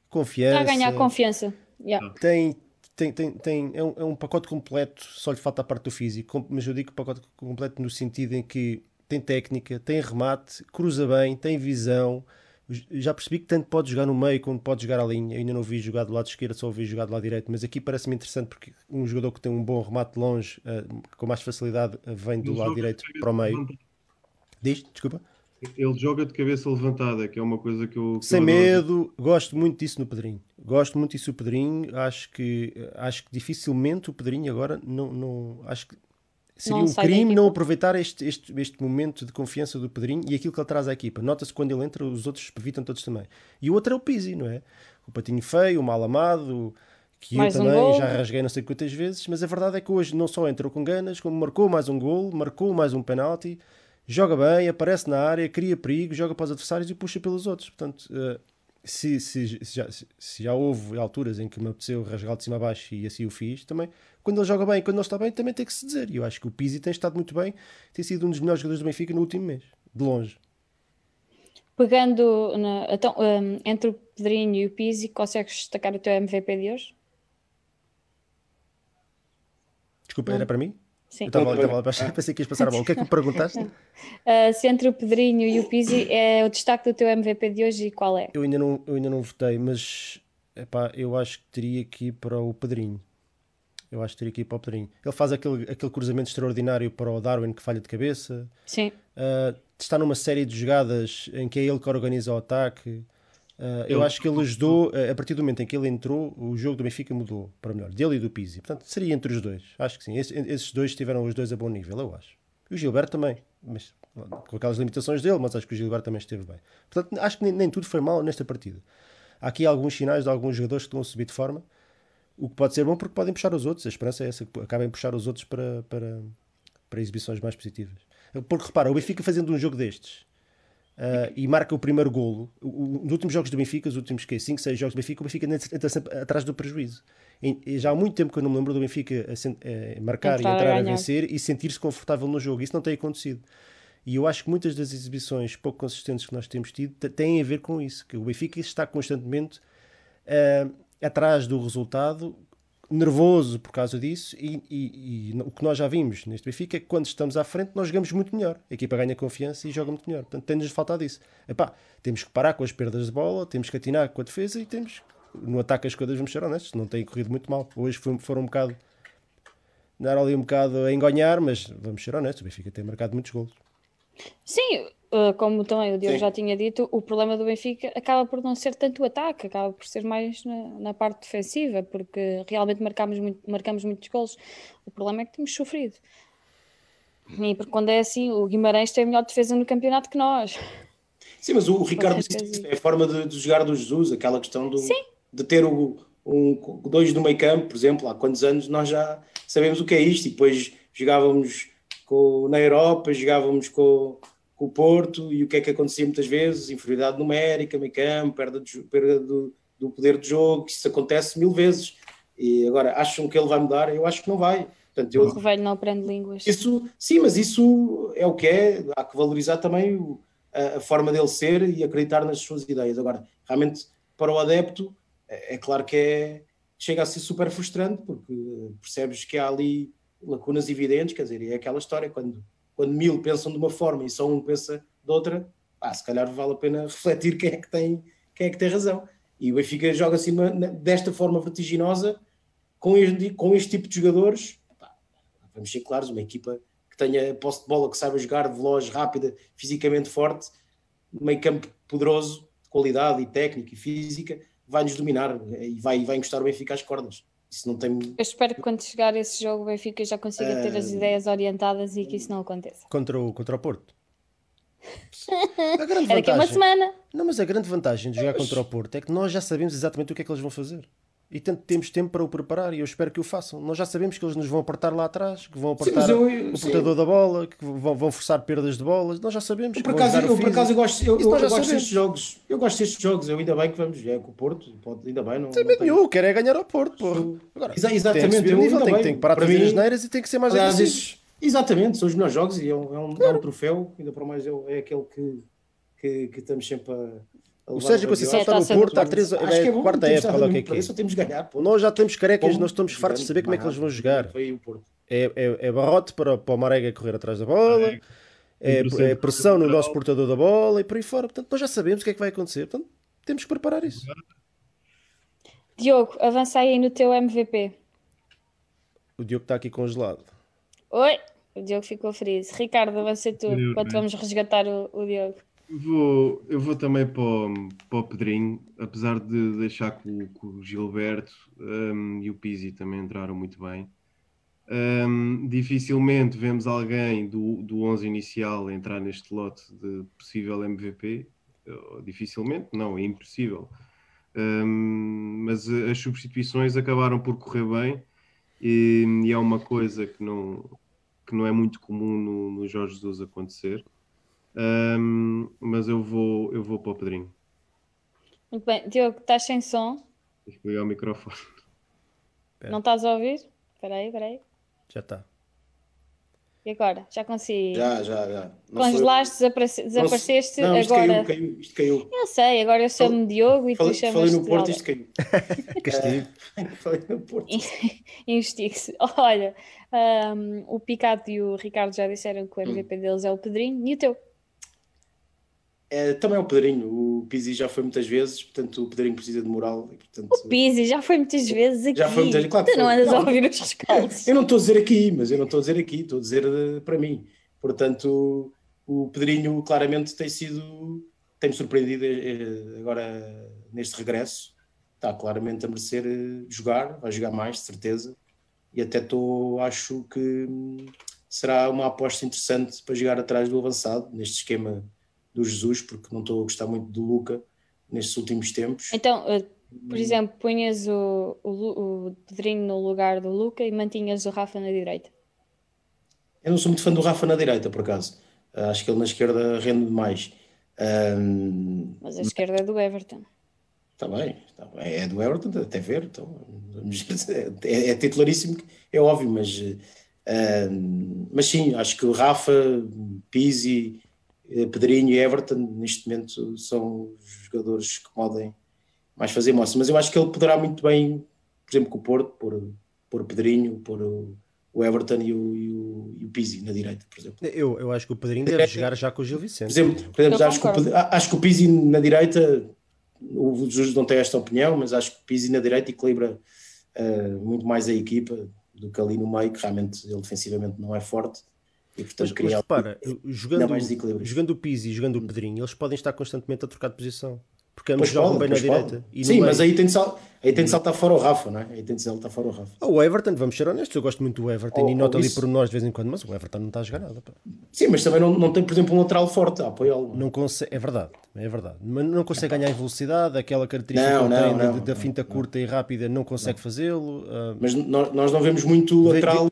confiança. Está a ganhar confiança. Yeah. Tem, tem, tem, tem, é, um, é um pacote completo, só lhe falta a parte do físico, mas eu digo pacote completo no sentido em que tem técnica, tem remate, cruza bem, tem visão, já percebi que tanto pode jogar no meio como pode jogar à linha. Eu ainda não vi jogar do lado esquerdo, só ouvi jogar do lado direito. Mas aqui parece-me interessante porque um jogador que tem um bom remate longe, uh, com mais facilidade, uh, vem do lado direito para o meio. Diz, desculpa. Ele joga de cabeça levantada, que é uma coisa que eu. Que Sem eu medo, gosto muito disso no Pedrinho. Gosto muito disso no Pedrinho. Acho que, acho que dificilmente o Pedrinho agora não. não acho que seria Não um crime não aproveitar este, este, este momento de confiança do Pedrinho e aquilo que ele traz à equipa. Nota-se que quando ele entra, os outros evitam todos também. E o outro é o Pizzi, não é? O patinho feio, o mal amado, que Mais eu um também gol. já rasguei não sei quantas vezes, mas a verdade é que hoje não só entrou com ganas, como marcou mais um gol, marcou mais um penalti, joga bem, aparece na área, cria perigo, joga para os adversários e puxa pelos outros. Portanto, eh, se, se- se já, se- já houve alturas em que me apeteceu rasgar de cima a baixo e assim o fiz, também, quando ele joga bem e quando não está bem, também tem que se dizer. E eu acho que o Pizzi tem estado muito bem, tem sido um dos melhores jogadores do Benfica no último mês, de longe. Pegando na- então, hum, entre o Pedrinho e o Pizzi, consegues destacar o teu MVP de hoje? Desculpa, Não. era para mim? Sim. Eu estava lá para pensei que ias passar a bola. O que é que me perguntaste? Ah, se entre o Pedrinho e o Pizzi é o destaque do teu MVP de hoje e qual é? Eu ainda não, eu ainda não votei, mas epá, eu acho que teria que ir para o Pedrinho. Eu acho que teria que ir para o Pedrinho. Ele faz aquele, aquele cruzamento extraordinário para o Darwin que falha de cabeça. Sim. Uh, está numa série de jogadas em que é ele que organiza o ataque. Uh, eu Ele- acho que ele ajudou, a partir do momento em que ele entrou, o jogo do Benfica mudou para melhor, dele e do Pizzi. Portanto, seria entre os dois. Acho que sim. Esse- esses dois estiveram os dois a bom nível, eu acho. E o Gilberto também, mas com aquelas limitações dele, mas acho que o Gilberto também esteve bem. Portanto, acho que nem, nem tudo foi mal nesta partida. Há aqui alguns sinais de alguns jogadores que estão a subir de forma, o que pode ser bom porque podem puxar os outros. A esperança é essa, que acabem a puxar os outros para, para, para exibições mais positivas. Porque repara, o Benfica fazendo um jogo destes ah, e marca o primeiro golo, nos últimos jogos do Benfica, os últimos 5, 6 jogos do Benfica, o Benfica entra sempre atrás do prejuízo. E, já há muito tempo que eu não me lembro do Benfica a sen- eh, marcar Entrar a e entrar a, ganhar. vencer e sentir-se confortável no jogo. Isso não tem acontecido. E eu acho que muitas das exibições pouco consistentes que nós temos tido têm a ver com isso, que o Benfica está constantemente ah, atrás do resultado, nervoso por causa disso, e, e- e o que nós já vimos neste Benfica é que quando estamos à frente nós jogamos muito melhor. A equipa ganha confiança e joga muito melhor. Portanto, tem-nos faltado isso. Epá, temos que parar com as perdas de bola, temos que atinar com a defesa e temos. No ataque as coisas vamos ser honestos, não tem corrido muito mal. Hoje foi- foram um bocado. Andaram ali um bocado a engonhar, mas vamos ser honestos, o Benfica tem marcado muitos golos. Sim, como também o Diogo Sim. já tinha dito, o problema do Benfica acaba por não ser tanto o ataque, acaba por ser mais na, na parte defensiva, porque realmente marcamos, muito, marcamos muitos golos. O problema é que temos sofrido. E porque quando é assim, o Guimarães tem a melhor defesa no campeonato que nós. Sim, mas o, o Ricardo disse é a forma de, de jogar do Jesus, aquela questão do, de ter o, um, dois no meio campo, por exemplo, há quantos anos nós já sabemos o que é isto, e depois jogávamos com, na Europa, jogávamos com, com o Porto, e o que é que acontecia muitas vezes? Inferioridade numérica, meio campo, perda, de, perda do, do poder de jogo, isso acontece mil vezes. E agora, acham que ele vai mudar? Eu acho que não vai. Portanto, eu, O velho não aprende línguas. isso, sim, mas isso é o que é. Há que valorizar também o- a, a forma dele ser e acreditar nas suas ideias. Agora, realmente, para o adepto, é, é claro que é, chega a ser super frustrante, porque percebes que há ali lacunas evidentes, quer dizer, é aquela história, quando, quando mil pensam de uma forma e só um pensa de outra, ah, se calhar vale a pena refletir quem é que tem, quem é que tem razão. E o Benfica joga assim desta forma vertiginosa, com este, com este tipo de jogadores, pá, vamos ser claros, uma equipa que tenha posse de bola, que saiba jogar, veloz, rápida, fisicamente forte, meio campo poderoso, de qualidade e técnica e física, vai-nos dominar e vai, vai encostar o Benfica às cordas. Isso não tem. Eu espero que quando chegar esse jogo o Benfica já consiga ter as Ah. ideias orientadas e que isso não aconteça. Contra o, contra o Porto. A grande Era que é uma semana. Não, mas a grande vantagem de jogar contra o Porto é que nós já sabemos exatamente o que é que eles vão fazer. E tanto temos tempo para o preparar e eu espero que o façam. Nós já sabemos que eles nos vão apertar lá atrás, que vão Sim, apertar mas eu- o sim. portador da bola, que vão, vão forçar perdas de bolas. Nós já sabemos. Eu, por acaso, eu, por acaso eu gosto, eu, eu, gosto destes jogos. Eu gosto destes jogos. Eu ainda bem que vamos. É com o Porto, pode, ainda bem. Não, tem não tenho- quero é ganhar ao Porto, porra. Agora, Exa- tem exatamente, eu nível, tem, tem que parar de Para fazer mim- as neiras e tem que ser mais Aliás, agressivo. exatamente, são os melhores jogos e é um, é um, é um troféu, ainda para mais é, é aquele que, que, que estamos sempre a. O Sérgio Conceição É, está no taça Porto há três Acho é que é a bom, quarta temos época, lá o que é que é. temos ganhar. pô. Nós já estamos carecas, nós estamos fartos de saber como é que eles vão jogar. Foi aí o Porto. É, é, é barrote para, para o Marega correr atrás da bola, é, Pressão. é pressão no nosso portador da bola e por aí fora. Portanto, nós já sabemos o que é que vai acontecer. Portanto, temos que preparar isso. Diogo, avança aí no teu MVP. O Diogo está aqui congelado. Oi, o Diogo ficou feliz. Ricardo, avança tu, enquanto vamos resgatar o, o Diogo. Vou, eu vou também para o, para o Pedrinho, apesar de deixar que o, que o Gilberto um, e o Pizzi também entraram muito bem. Um, dificilmente vemos alguém do, do 11 inicial entrar neste lote de possível MVP. Dificilmente, não, é impossível. Um, mas as substituições acabaram por correr bem e, e, é uma coisa que não, que não é muito comum no, no Jorge Jesus acontecer. Um, mas eu vou, eu vou para o Pedrinho. Muito bem. Diogo, estás sem som? Tens que ligar o microfone. Pera. Não estás a ouvir? Espera aí, espera aí. Já está. E agora? Já consegui? Já, já, já. Congelaste, desaparece, desapareceste, não, isto agora. Caiu, caiu, isto caiu. Eu sei, agora eu chamo-me Diogo e falei, tu chamas Falei no Porto, isto caiu. Castigo. falei no Porto. Investigue-se. Olha, um, o Picado e o Ricardo já disseram que o MVP hum. deles é o Pedrinho. E o teu? É, também é o Pedrinho. O Pizzi já foi muitas vezes, portanto o Pedrinho precisa de moral. E, portanto, o Pizzi já foi muitas vezes aqui. Já foi muitas vezes, claro. Tu não andas a ouvir os rescaldos. Eu não estou a dizer aqui, mas eu não estou a dizer aqui, estou a dizer uh, para mim. Portanto, o Pedrinho claramente tem sido, tem-me surpreendido uh, agora neste regresso. Está claramente a merecer jogar, vai jogar mais, de certeza. E até estou, acho que hum, será uma aposta interessante para jogar atrás do avançado, neste esquema do Jesus, porque não estou a gostar muito do Luca nestes últimos tempos. Então, uh, por exemplo, punhas o, o, o Pedrinho no lugar do Luca e mantinhas o Rafa na direita? Eu não sou muito fã do Rafa na direita, por acaso. Uh, acho que ele na esquerda rende demais. Um, mas a esquerda é do Everton. Está bem, tá bem, é do Everton, até ver. Então, é, é titularíssimo, é óbvio, mas, uh, mas sim, acho que o Rafa, Pizzi, eh, Pedrinho e Everton, neste momento, são os jogadores que podem mais fazer mostra. Mas eu acho que ele poderá muito bem, por exemplo, com o Porto, por, por Pedrinho, por o Everton e o, e o, e o Pizzi na direita, por exemplo. Eu, eu acho que o Pedrinho deve jogar já com o Gil Vicente. Por exemplo, por exemplo acho, que o, acho que o Pizzi na direita, o Jesus não tem esta opinião, mas acho que o Pizzi na direita equilibra uh, muito mais a equipa do que ali no meio, que realmente ele defensivamente não é forte. E, portanto, mas, mas repara, jogando, jogando o Pizzi e jogando o Pedrinho, eles podem estar constantemente a trocar de posição. Porque ambos jogam bem na direita. Sim, mas aí tem, de sal... aí tem de saltar fora o Rafa, não é? Aí tem de saltar fora o Rafa. O Everton, vamos ser honestos, eu gosto muito do Everton oh, e noto oh, ali por nós de vez em quando, mas o Everton não está a jogar nada. Pá. Sim, mas também não, não tem, por exemplo, um lateral forte a apoiá-lo. Não consegue, é verdade, é verdade. Mas não consegue ganhar em velocidade, aquela característica não, não, não, da, da finta curta e rápida não consegue fazê-lo. Uh... Mas nós, nós não vemos muito lateral.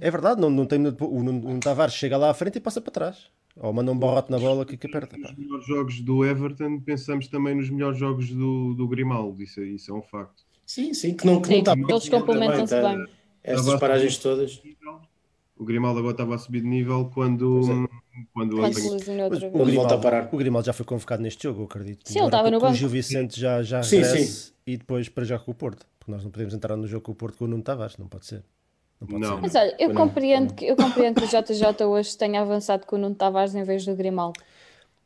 É verdade, não, não tem, o, o, o Tavares chega lá à frente e passa para trás. Ou manda um barrote na bola que, que aperta. Nos melhores jogos do Everton, pensamos também nos melhores jogos do, do Grimaldo, isso, isso é um facto. Sim, sim, que não, que não está Eles complementam-se bem. Estas paragens todas. O Grimaldo agora estava a subir de nível quando. É. Quando, quando, o, Grimaldo, a parar. o Grimaldo já foi convocado neste jogo, eu acredito. Sim, ele estava no banco. O Gil Vicente já, já sim, sim. e depois para já com o Porto. Porque nós não podemos entrar no jogo com o Porto com o Nuno Tavares, não pode ser. Não, não. Mas olha, eu compreendo, que, eu compreendo que o JJ hoje tenha avançado com o Nuno Tavares em vez do Grimaldo.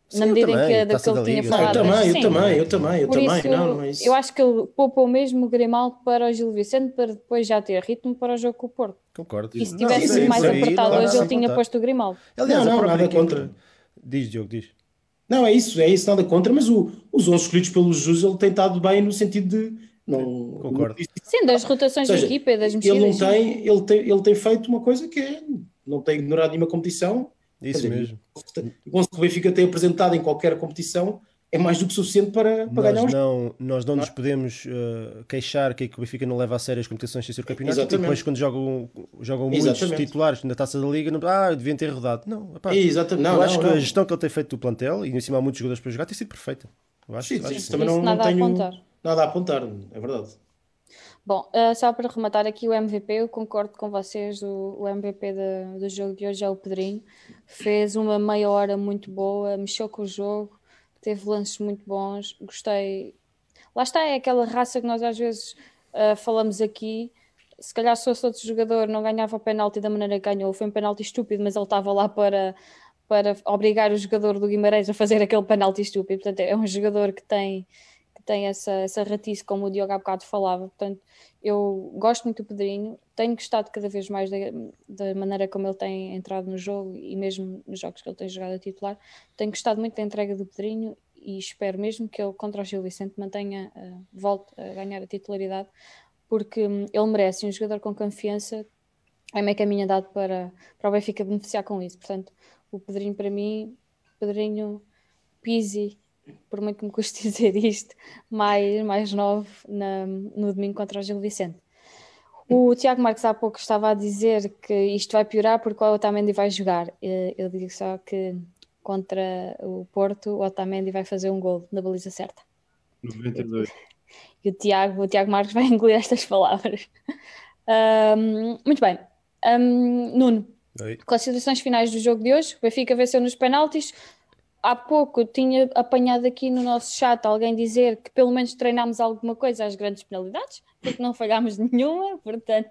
Sim, na medida também, em que daquilo que tinha falado. Eu também, eu também, eu também, eu Por também. Isso, não, não é isso. Eu acho que ele poupou mesmo o Grimaldo para o Gil Vicente para depois já ter ritmo para o jogo com o Porto. Concordo. E se tivesse sido mais aí, apertado hoje, ele tinha posto o Grimaldo. Aliás, não, não, nada contra. Diz, Diogo, diz. Não, é isso, é isso, nada contra, mas o, os 11 escolhidos pelo Jesus, ele tem estado bem no sentido de não, Concordo. Sim, das rotações seja, de equipa e das mexidas. Ele não tem, ele tem, ele tem feito uma coisa que é, não tem ignorado nenhuma competição. Isso dizer, mesmo. O Benfica tem apresentado em qualquer competição é mais do que suficiente para, para nós ganhar não, Nós não nos podemos uh, queixar que o Benfica não leva a sério as competições sem ser campeonato e depois quando jogam, jogam muitos titulares na taça da Liga, não, ah, deviam ter rodado. Não, epá, Exatamente. Não, eu não, acho não. que a gestão que ele tem feito do plantel, e em cima há muitos jogadores para jogar, tem sido perfeita. Eu acho, sim, acho sim, isso também não, não nada tenho a apontar. Nada a apontar, é verdade. Bom, uh, só para rematar aqui o MVP, eu concordo com vocês, o, o MVP de, do jogo de hoje é o Pedrinho. Fez uma meia hora muito boa, mexeu com o jogo, teve lances muito bons, gostei. Lá está, é aquela raça que nós às vezes uh, falamos aqui. Se calhar se fosse outro jogador não ganhava o penalti da maneira que ganhou, foi um penalti estúpido, mas ele estava lá para, para obrigar o jogador do Guimarães a fazer aquele penalti estúpido. Portanto, é um jogador que tem tem essa, essa ratice, como o Diogo há bocado falava. Portanto, eu gosto muito do Pedrinho, tenho gostado cada vez mais da, maneira como ele tem entrado no jogo e mesmo nos jogos que ele tem jogado a titular. Tenho gostado muito da entrega do Pedrinho e espero mesmo que ele contra o Gil Vicente mantenha, uh, volte a ganhar a titularidade, porque um, ele merece um jogador com confiança é meio caminho andado para, para o Benfica beneficiar com isso. Portanto, o Pedrinho para mim, Pedrinho Pizzi, por muito que me custe dizer isto, mais, mais novo na, no domingo contra o Gil Vicente. O Tiago Marques há pouco estava a dizer que isto vai piorar porque o Otamendi vai jogar. Eu digo só que contra o Porto, o Otamendi vai fazer um gol na baliza certa. 92. E o Tiago, o Tiago Marques vai engolir estas palavras. Um, muito bem. Um, Nuno, Oi. considerações finais do jogo de hoje. O Benfica venceu nos penaltis. Há pouco tinha apanhado aqui no nosso chat alguém dizer que pelo menos treinámos alguma coisa às grandes penalidades, porque não falhámos nenhuma, portanto.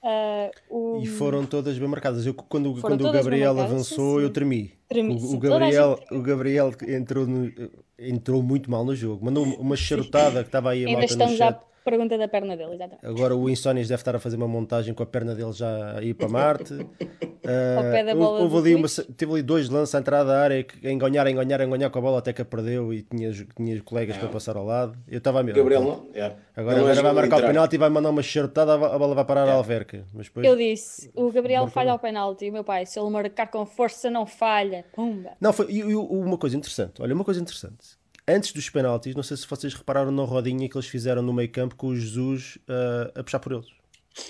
Uh, o... E foram todas bem marcadas. Eu, quando quando o Gabriel avançou, sim. eu tremi. tremi o, o, Gabriel, o Gabriel entrou, no, entrou muito mal no jogo, mandou uma charutada que estava aí a malta no chat. Pergunta da perna dele, exatamente. Agora o Insónias deve estar a fazer uma montagem com a perna dele já a ir para Marte. uh, pé da bola houve ali uma, teve ali dois lances à entrada da área que enganhar, enganhar, enganhar com a bola até que a perdeu e tinha, tinha colegas é. para passar ao lado. Eu estava a medo. Gabriel não. Yeah. Agora, agora vai marcar entrar. o penalti e vai mandar uma charutada, a bola vai parar a alverca. Mas depois, Eu disse, o Gabriel falha ao penalti, meu pai, se ele marcar com força não falha. Pumba. Não, foi e, e, uma coisa interessante, olha, uma coisa interessante antes dos penaltis, não sei se vocês repararam na rodinha que eles fizeram no meio campo com o Jesus uh, a puxar por eles.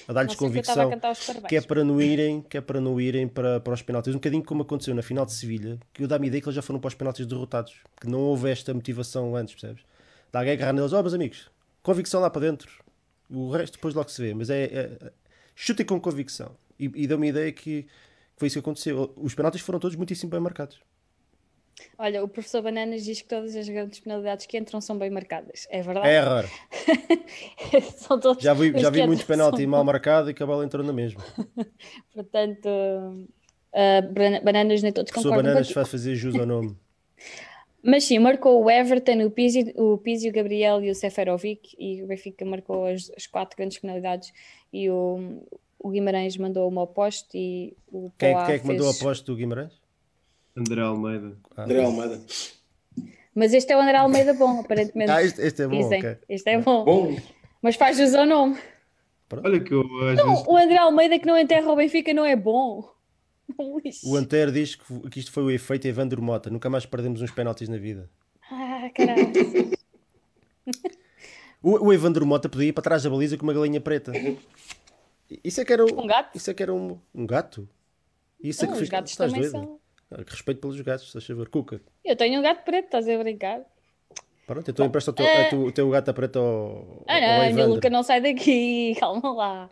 A dar-lhes convicção que, que, é para não irem, que é para não irem para, para os penaltis. Um bocadinho como aconteceu na final de Sevilha, que eu dá-me ideia que eles já foram para os penaltis derrotados, que não houve esta motivação antes, percebes? Dá alguém agarrar neles, ó oh, meus amigos, convicção lá para dentro. O resto depois logo se vê, mas é, é chutem com convicção. E, e deu-me a ideia que, que foi isso que aconteceu. Os penaltis foram todos muitíssimo bem marcados. Olha, o professor Bananas diz que todas as grandes penalidades que entram são bem marcadas. É verdade? É raro. já vi, já vi muitos penaltis mal marcados e que a bola entrou na mesma. Portanto, uh, Bananas nem todos concordam. O professor Bananas faz fazer jus ao nome. Mas sim, marcou o Everton, o Pizzi, o, Pizzi, o Gabriel e o Seferovic e o Benfica marcou as, as quatro grandes penalidades e o, o Guimarães mandou uma oposta e o quem, quem é que mandou a oposta do Guimarães? André Almeida. Ah, André Almeida. Mas este é o André Almeida bom, aparentemente. Ah, este, este é bom. Okay. Este é bom. bom. Mas faz jus ao nome. Olha que eu, não, vezes... o André Almeida que não enterra o Benfica não é bom. O Anter diz que, que isto foi o efeito Evandro Mota. Nunca mais perdemos uns penaltis na vida. Ah, caralho. o, o Evandro Mota podia ir para trás da baliza com uma galinha preta. Isso é que era um, um gato? Isso é que era um, um gato? Isso é não, que os gatos também doido? são. Respeito pelos gatos, estás a ver? Cuca. Eu tenho um gato preto, estás a brincar? Pronto, então empresta o teu, uh... o teu gato preto ao. Ah, não, a minha Luca não sai daqui, calma lá.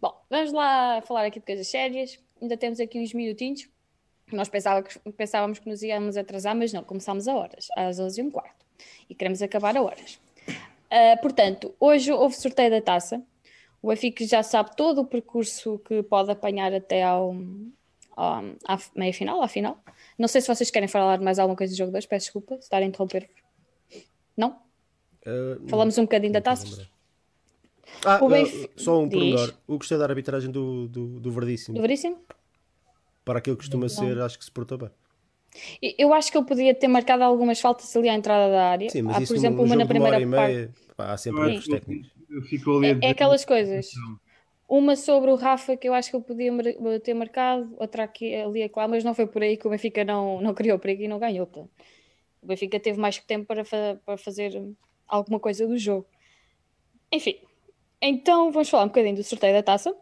Bom, vamos lá falar aqui de coisas sérias. Ainda temos aqui uns minutinhos. Nós pensávamos, pensávamos que nos íamos atrasar, mas não, começámos a horas, às 11 e um quarto. E queremos acabar a horas. Uh, portanto, hoje houve sorteio da taça. O Benfica já sabe todo o percurso que pode apanhar até ao, à meia final, à final. Não sei se vocês querem falar mais alguma coisa do jogo 2, peço desculpa, se estar a interromper. Não? Uh, Falamos não, um bocadinho da taça. Ah, uh, só um pormenor. Eu gostei da arbitragem do, do, do Verdíssimo. Do Verdíssimo? Para aquilo que costuma ser, acho que se portou bem. Eu acho que ele podia ter marcado algumas faltas ali à entrada da área. Sim, mas há, por exemplo, uma na primeira uma parte. Pá, há sempre erros técnicos. É, é aquelas coisas. Uma sobre o Rafa, que eu acho que ele podia ter marcado, outra aqui, ali e lá, mas não foi por aí que o Benfica não, não criou perigo e não ganhou. Portanto. O Benfica teve mais tempo para, para fazer alguma coisa do jogo. Enfim, então vamos falar um bocadinho do sorteio da taça.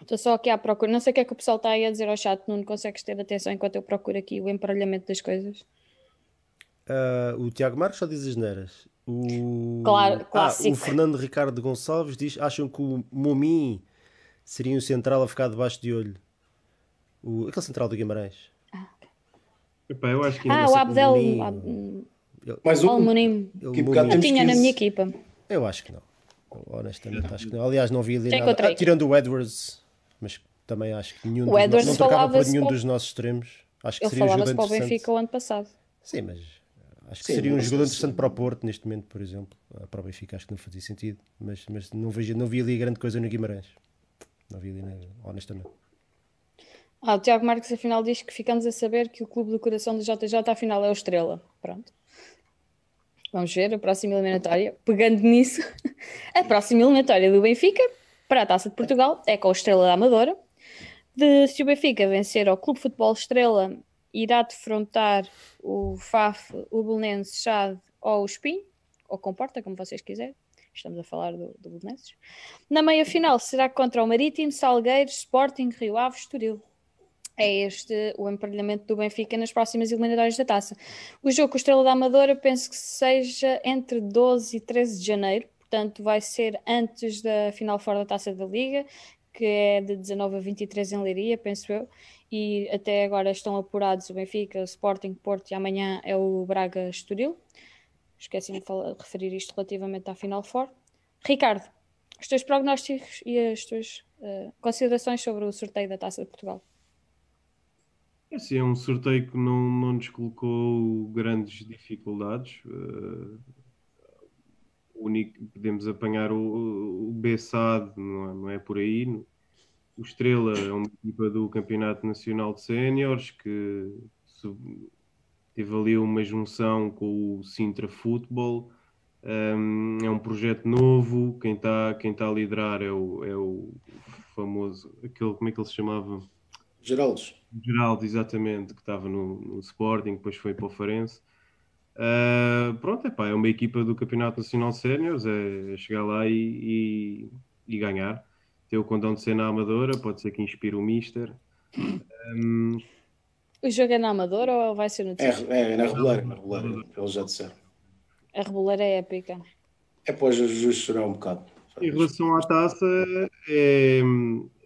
Estou só aqui à procura. Não sei o que é que o pessoal está aí a dizer ao chat, não consegues ter atenção enquanto eu procuro aqui o emparelhamento das coisas. Uh, o Tiago Marcos só diz as neiras. O... Claro, clássico. Ah, o Fernando Ricardo Gonçalves diz: acham que o Momin seria um central a ficar debaixo de olho. O, aquele central do Guimarães. Ah, Epá, eu acho que ah o Abdel. Mais um. Munim. Eu tinha na minha equipa. Eu acho que não. Honestamente, acho que não. Aliás, não vi ali nada. Ah, tirando o Edwards, mas também acho que nenhum o dos Edwards não trocava por nenhum dos nossos extremos. Acho que Ele seria falava-se para o Benfica o ano passado. Sim, mas Acho que Sim, seria um jogador interessante para o Porto neste momento, por exemplo. Ah, para o Benfica acho que não fazia sentido, mas, mas não, vejo, não vi ali grande coisa no Guimarães. Não vi ali, honestamente. Ah, o Tiago Marques afinal diz que ficamos a saber que o clube do coração do JJ afinal é o Estrela. Pronto. Vamos ver a próxima eliminatória. Pegando nisso, a próxima eliminatória do Benfica para a Taça de Portugal é com o Estrela da Amadora. De, se o Benfica vencer ao Clube Futebol Estrela, irá defrontar o FAF, o Belenenses, Chade ou o Espinho, ou Comporta, como vocês quiserem. Estamos a falar do, do Belenenses. Na meia final será contra o Marítimo, Salgueiros, Sporting, Rio Ave, Estoril é este o emparelhamento do Benfica nas próximas eliminatórias da taça. O jogo com o Estrela da Amadora penso que seja entre 12 e 13 de janeiro, portanto vai ser antes da final fora da taça da Liga, que é de 19 a 23 em Leiria, penso eu, e até agora estão apurados o Benfica, o Sporting, Porto e amanhã é o Braga Estoril. Esqueci-me de falar, referir isto relativamente à final fora. Ricardo, os teus prognósticos e as tuas uh, considerações sobre o sorteio da Taça de Portugal. É sim, é um sorteio que não, não nos colocou grandes dificuldades. Uh, único, podemos apanhar o, o não é, não é por aí. O Estrela é uma equipa do Campeonato Nacional de Séniores que teve ali uma junção com o Sintra Futebol. Um, é um projeto novo. Quem está quem tá a liderar é o, é o famoso, aquele, como é que ele se chamava? Geraldes. Geraldo, exatamente, que estava no, no Sporting, depois foi para o Farense. Uh, pronto, epá, é uma equipa do Campeonato Nacional Séniores, é, é chegar lá e, e, e, ganhar. Ter o condão de ser na Amadora, pode ser que inspire o Mister. Um... O jogo é na Amadora ou vai ser no É, é, é na regular, na regular, eles já disseram. A regular é épica. É para os justos chorar um bocado. Em relação à taça, é,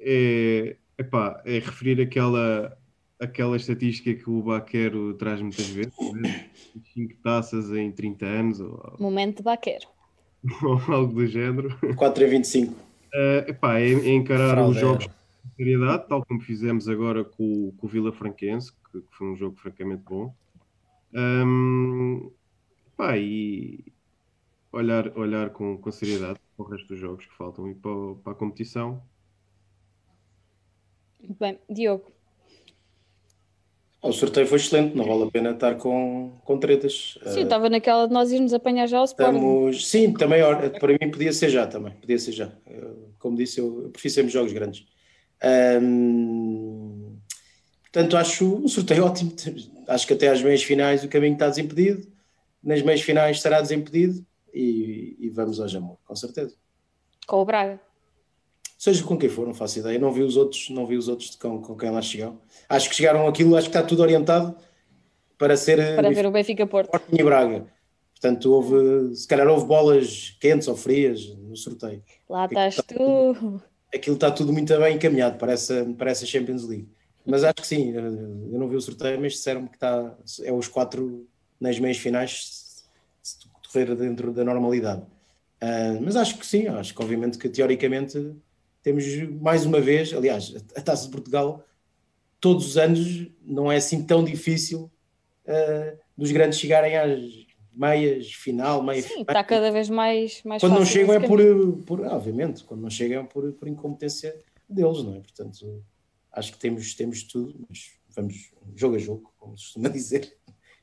é Epá, é referir aquela, aquela estatística que o Baquero traz muitas vezes, né? 5 taças em 30 anos. Ou, Momento de Baquero. Ou algo do género. 4 a 25. Uh, epá, é, é encarar Fraude os jogos com seriedade, tal como fizemos agora com, com o Vila Franquense, que, que, foi um jogo francamente bom. Um, epá, e olhar, olhar com, com seriedade para o resto dos jogos que faltam e para, para a competição Bem, Diogo. O sorteio foi excelente, não vale a pena estar com, com tretas. Sim, uh, estava naquela de nós irmos apanhar já o Sporting. Estamos, sim, também, para mim podia ser já também, podia ser já. Eu, como disse, eu, eu prefiro sempre jogos grandes. Um, portanto, acho um sorteio ótimo. Acho que até às meias finais o caminho está desimpedido, nas meias finais estará desimpedido e, e vamos ao Jamor, com certeza. Com o Braga seja com quem for, não faço ideia. Não vi os outros, não vi os outros com, com quem lá chegam. Acho que chegaram aquilo, acho que está tudo orientado para ser para ver o Benfica Porto. Porto e Braga. Portanto, houve, se calhar houve bolas quentes ou frias no sorteio. Lá estás tu. Aquilo está tudo muito bem encaminhado para essa, para essa Champions League. Mas acho que sim, eu não vi o sorteio, mas disseram que está, é os quatro nas meias finais se correr dentro da normalidade. Uh, mas acho que sim, acho que obviamente que teoricamente temos mais uma vez, aliás, a Taça de Portugal, todos os anos não é assim tão difícil uh, dos grandes chegarem às meias, final, meia Sim, está cada vez mais, mais Quando não chegam é por, por, obviamente, quando não chegam é por, por incompetência deles, não é? Portanto, acho que temos, temos tudo, mas vamos jogo a jogo, como se costuma dizer.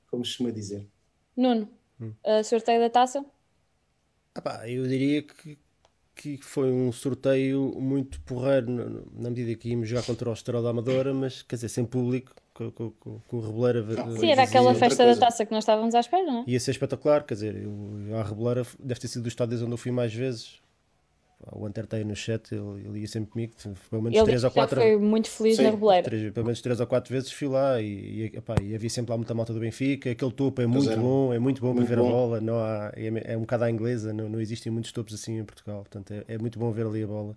Como se costuma dizer. Nuno, hum. sorteio da taça? Ah pá, eu diria que que foi um sorteio muito porreiro na medida que íamos jogar contra o Estrela da Amadora, mas quer dizer, sem público, com, com, com, com o Reboleira. Sim, era aquela festa da taça que nós estávamos à espera, não é? Ia ser espetacular, quer dizer, eu, a Reboleira deve ter sido dos estádios onde eu fui mais vezes, o Hunter está aí no chat, ele, ele ia sempre comigo, pelo menos ele 3 ou 4 foi muito feliz Sim, na Reboleira. pelo menos 3 ou 4 vezes fui lá e, e, epá, e, havia sempre lá muita malta do Benfica. Aquele topo é muito bom, é muito bom muito para ver bom. a bola. Não há, é, é, um bocado à inglesa, não, não existem muitos topos assim em Portugal, portanto é, é muito bom ver ali a bola.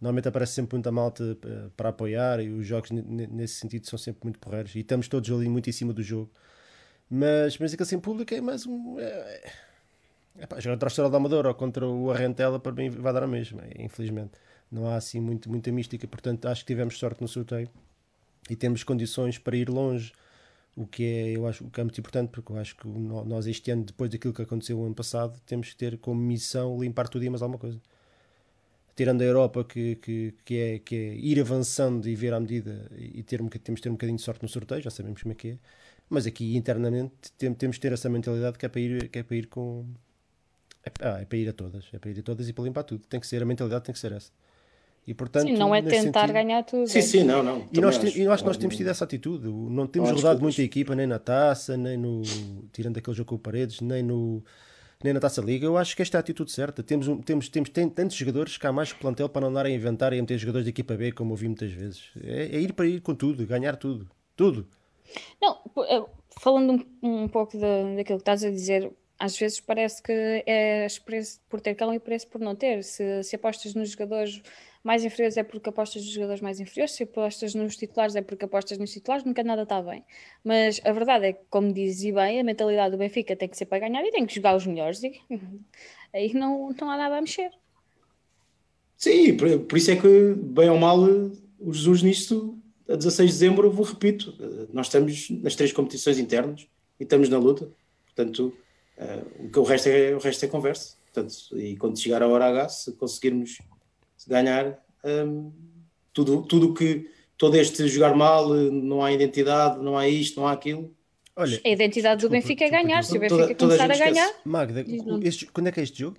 Normalmente aparece sempre muita malta eh, para apoiar e os jogos nesse sentido são sempre muito porreiros e estamos todos ali muito em cima do jogo. Mas, mas aquele sem público é mais um. É, Epá, jogar contra o Estrela da Amadora ou contra o Arrentela para mim vai dar a mesma, infelizmente. Não há assim muito, muita mística, portanto acho que tivemos sorte no sorteio e temos condições para ir longe o que é, eu acho, o que é muito importante, porque eu acho que nós este ano, depois daquilo que aconteceu o ano passado, temos que ter como missão limpar tudo e mais alguma coisa. Tirando a Europa, que, que, que, é, que é ir avançando e ver à medida e ter, temos de ter um bocadinho de sorte no sorteio, já sabemos como é que é. Mas aqui internamente temos de ter essa mentalidade que é para ir, que é para ir com. É, ah, é para ir a todas, é para ir a todas e para limpar tudo. Tem que ser, a mentalidade tem que ser essa. E, portanto, sim, não é tentar sentido... ganhar tudo. Sim, é. sim, não, não. E nós, acho, e nós, nós temos tido essa atitude. Não temos rodado muito a equipa, nem na taça, nem no. tirando aquele jogo com o Paredes, nem no. Nem na Taça Liga, eu acho que esta é a atitude certa. Temos, temos, temos tem, tantos jogadores que há mais plantel para não andarem a inventar e a meter jogadores de equipa B, como ouvi muitas vezes. É, é ir para ir com tudo, ganhar tudo. Tudo. Não, eh, falando um, um pouco de, daquilo que estás a dizer, às vezes parece que é preço por ter calão e preço por não ter. Se, se apostas nos jogadores mais inferiores é porque apostas nos jogadores mais inferiores, se apostas nos titulares é porque apostas nos titulares, nunca nada está bem. Mas a verdade é que, como dizia bem, a mentalidade do Benfica tem que ser para ganhar e tem que jogar os melhores. E aí não, não há nada a mexer. Sim, por, por isso é que, bem ou mal, o Jesus nisto, a 16 de dezembro, eu vou repito, nós estamos nas três competições internas e estamos na luta, portanto, uh, o que o resto é, o resto é conversa. Portanto, e quando chegar a hora H, se conseguirmos ganhar um, tudo tudo que todo este jogar mal, não há identidade, não há isto, não há aquilo. Olha, a identidade desculpa, do Benfica é ganhar. Se o Benfica toda, começar toda a, a ganhar. Magda, este, quando é que é este jogo?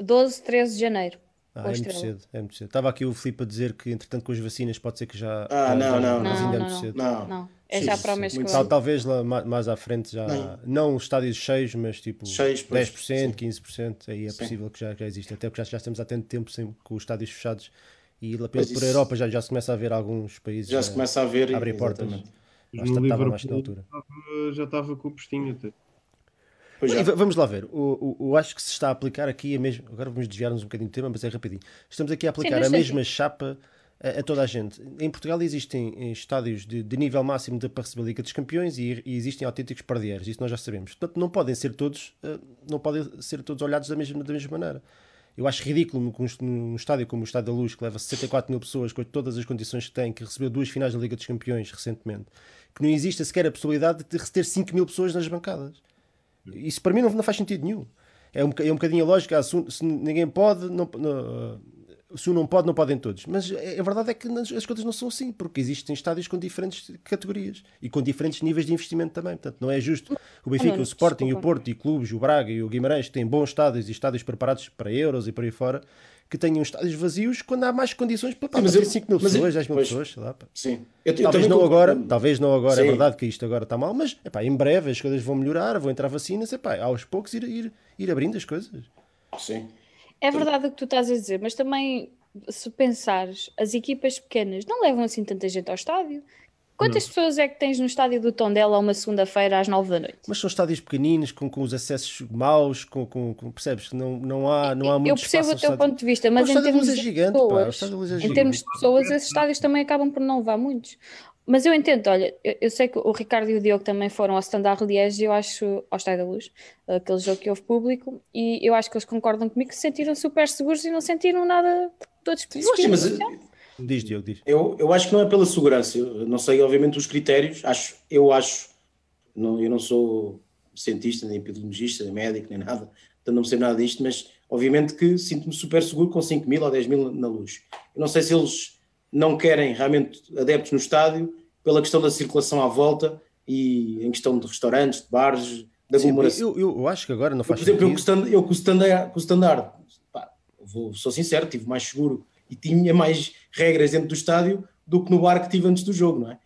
12, 13 de janeiro. Ah, é muito cedo, é muito cedo. Estava aqui o Filipe a dizer que, entretanto, com as vacinas pode ser que já. Ah, já, não, não, mas não, ainda não, é muito cedo. Não, não. É sim, já para o mês que vem. Talvez lá mais à frente já. Não, não estádios cheios, mas tipo cheios, 10%, sim. 15%. Aí é sim. possível que já, já exista. Até porque já, já estamos há tanto tempo sem, com os estádios fechados e lá pela, por Europa já, já se começa a ver alguns países. Já se começa a ver. Abrir portas. Estava mais na altura. Já estava com o postinho até. vamos lá ver. O, o, o, acho que se está a aplicar aqui a mesma. Agora vamos desviar-nos um bocadinho do tema, mas é rapidinho. Estamos aqui a aplicar Sim, a mesma chapa a, toda a gente. Em Portugal existem estádios de, de nível máximo da receber Liga dos Campeões e, e, existem autênticos pardieres. Isso nós já sabemos. Portanto, não podem ser todos, eh, não podem ser todos olhados da mesma, da mesma maneira. Eu acho ridículo num, estádio como o Estádio da Luz, que leva 64 mil pessoas, com todas as condições que tem, que recebeu duas finais da Liga dos Campeões recentemente, que não exista sequer a possibilidade de ter 5 mil pessoas nas bancadas. Isso para mim não, não faz sentido nenhum. É um, é um bocadinho a lógica, ah, se, se ninguém pode, não, não, se um não pode, não podem todos. Mas a verdade é que as coisas não são assim, porque existem estádios com diferentes categorias e com diferentes níveis de investimento também. Portanto, não é justo o Benfica, o Sporting, desculpa. o Porto e clubes, o Braga e o Guimarães, que têm bons estádios e estádios preparados para euros e para aí fora, que tenham estádios vazios quando há mais condições para, para ter 5 mil pessoas, 10 mil pois, pessoas, sei lá. Pá. Sim. Eu, eu talvez, não agora, talvez não agora, é verdade que isto agora está mal, mas epá, em breve as coisas vão melhorar, vão entrar vacinas, epá, aos poucos ir, ir, ir abrindo as coisas. Sim. É verdade o que tu estás a dizer, mas também se pensares, as equipas pequenas não levam assim tanta gente ao estádio. Quantas não. pessoas é que tens no estádio do Tondela uma segunda-feira às nove da noite? Mas são estádios pequeninos, com, com os acessos maus, com, com, com percebes? Não, não há, não há muito Eu percebo o teu ponto de vista, mas em termos, é gigante, pessoas, pá, é em termos de pessoas, esses estádios também acabam por não levar muitos. Mas eu entendo, olha, eu, eu, sei que o Ricardo e o Diogo também foram ao Standard Liège e eu acho, ao Estádio da Luz, aquele jogo que houve público, e eu acho que eles concordam comigo que se sentiram super seguros e não sentiram nada de outros Sim, mas Diz, Diogo, diz. Eu, eu acho que não é pela segurança, eu não sei, obviamente, os critérios, acho, eu acho, não, eu não sou cientista, nem epidemiologista, nem médico, nem nada, portanto não sei nada disto, mas obviamente que sinto-me super seguro com 5 mil ou 10 mil na luz. Eu não sei se eles não querem realmente adeptos no estádio pela questão da circulação à volta e em questão de restaurantes, de bares, da aglomeração. Eu, eu, eu, acho que agora não faz Por exemplo, sentido. eu com o standard, com o standard pá, vou, sou sincero, tive mais seguro e tinha mais regras dentro do estádio do que no bar que tive antes do jogo, não é?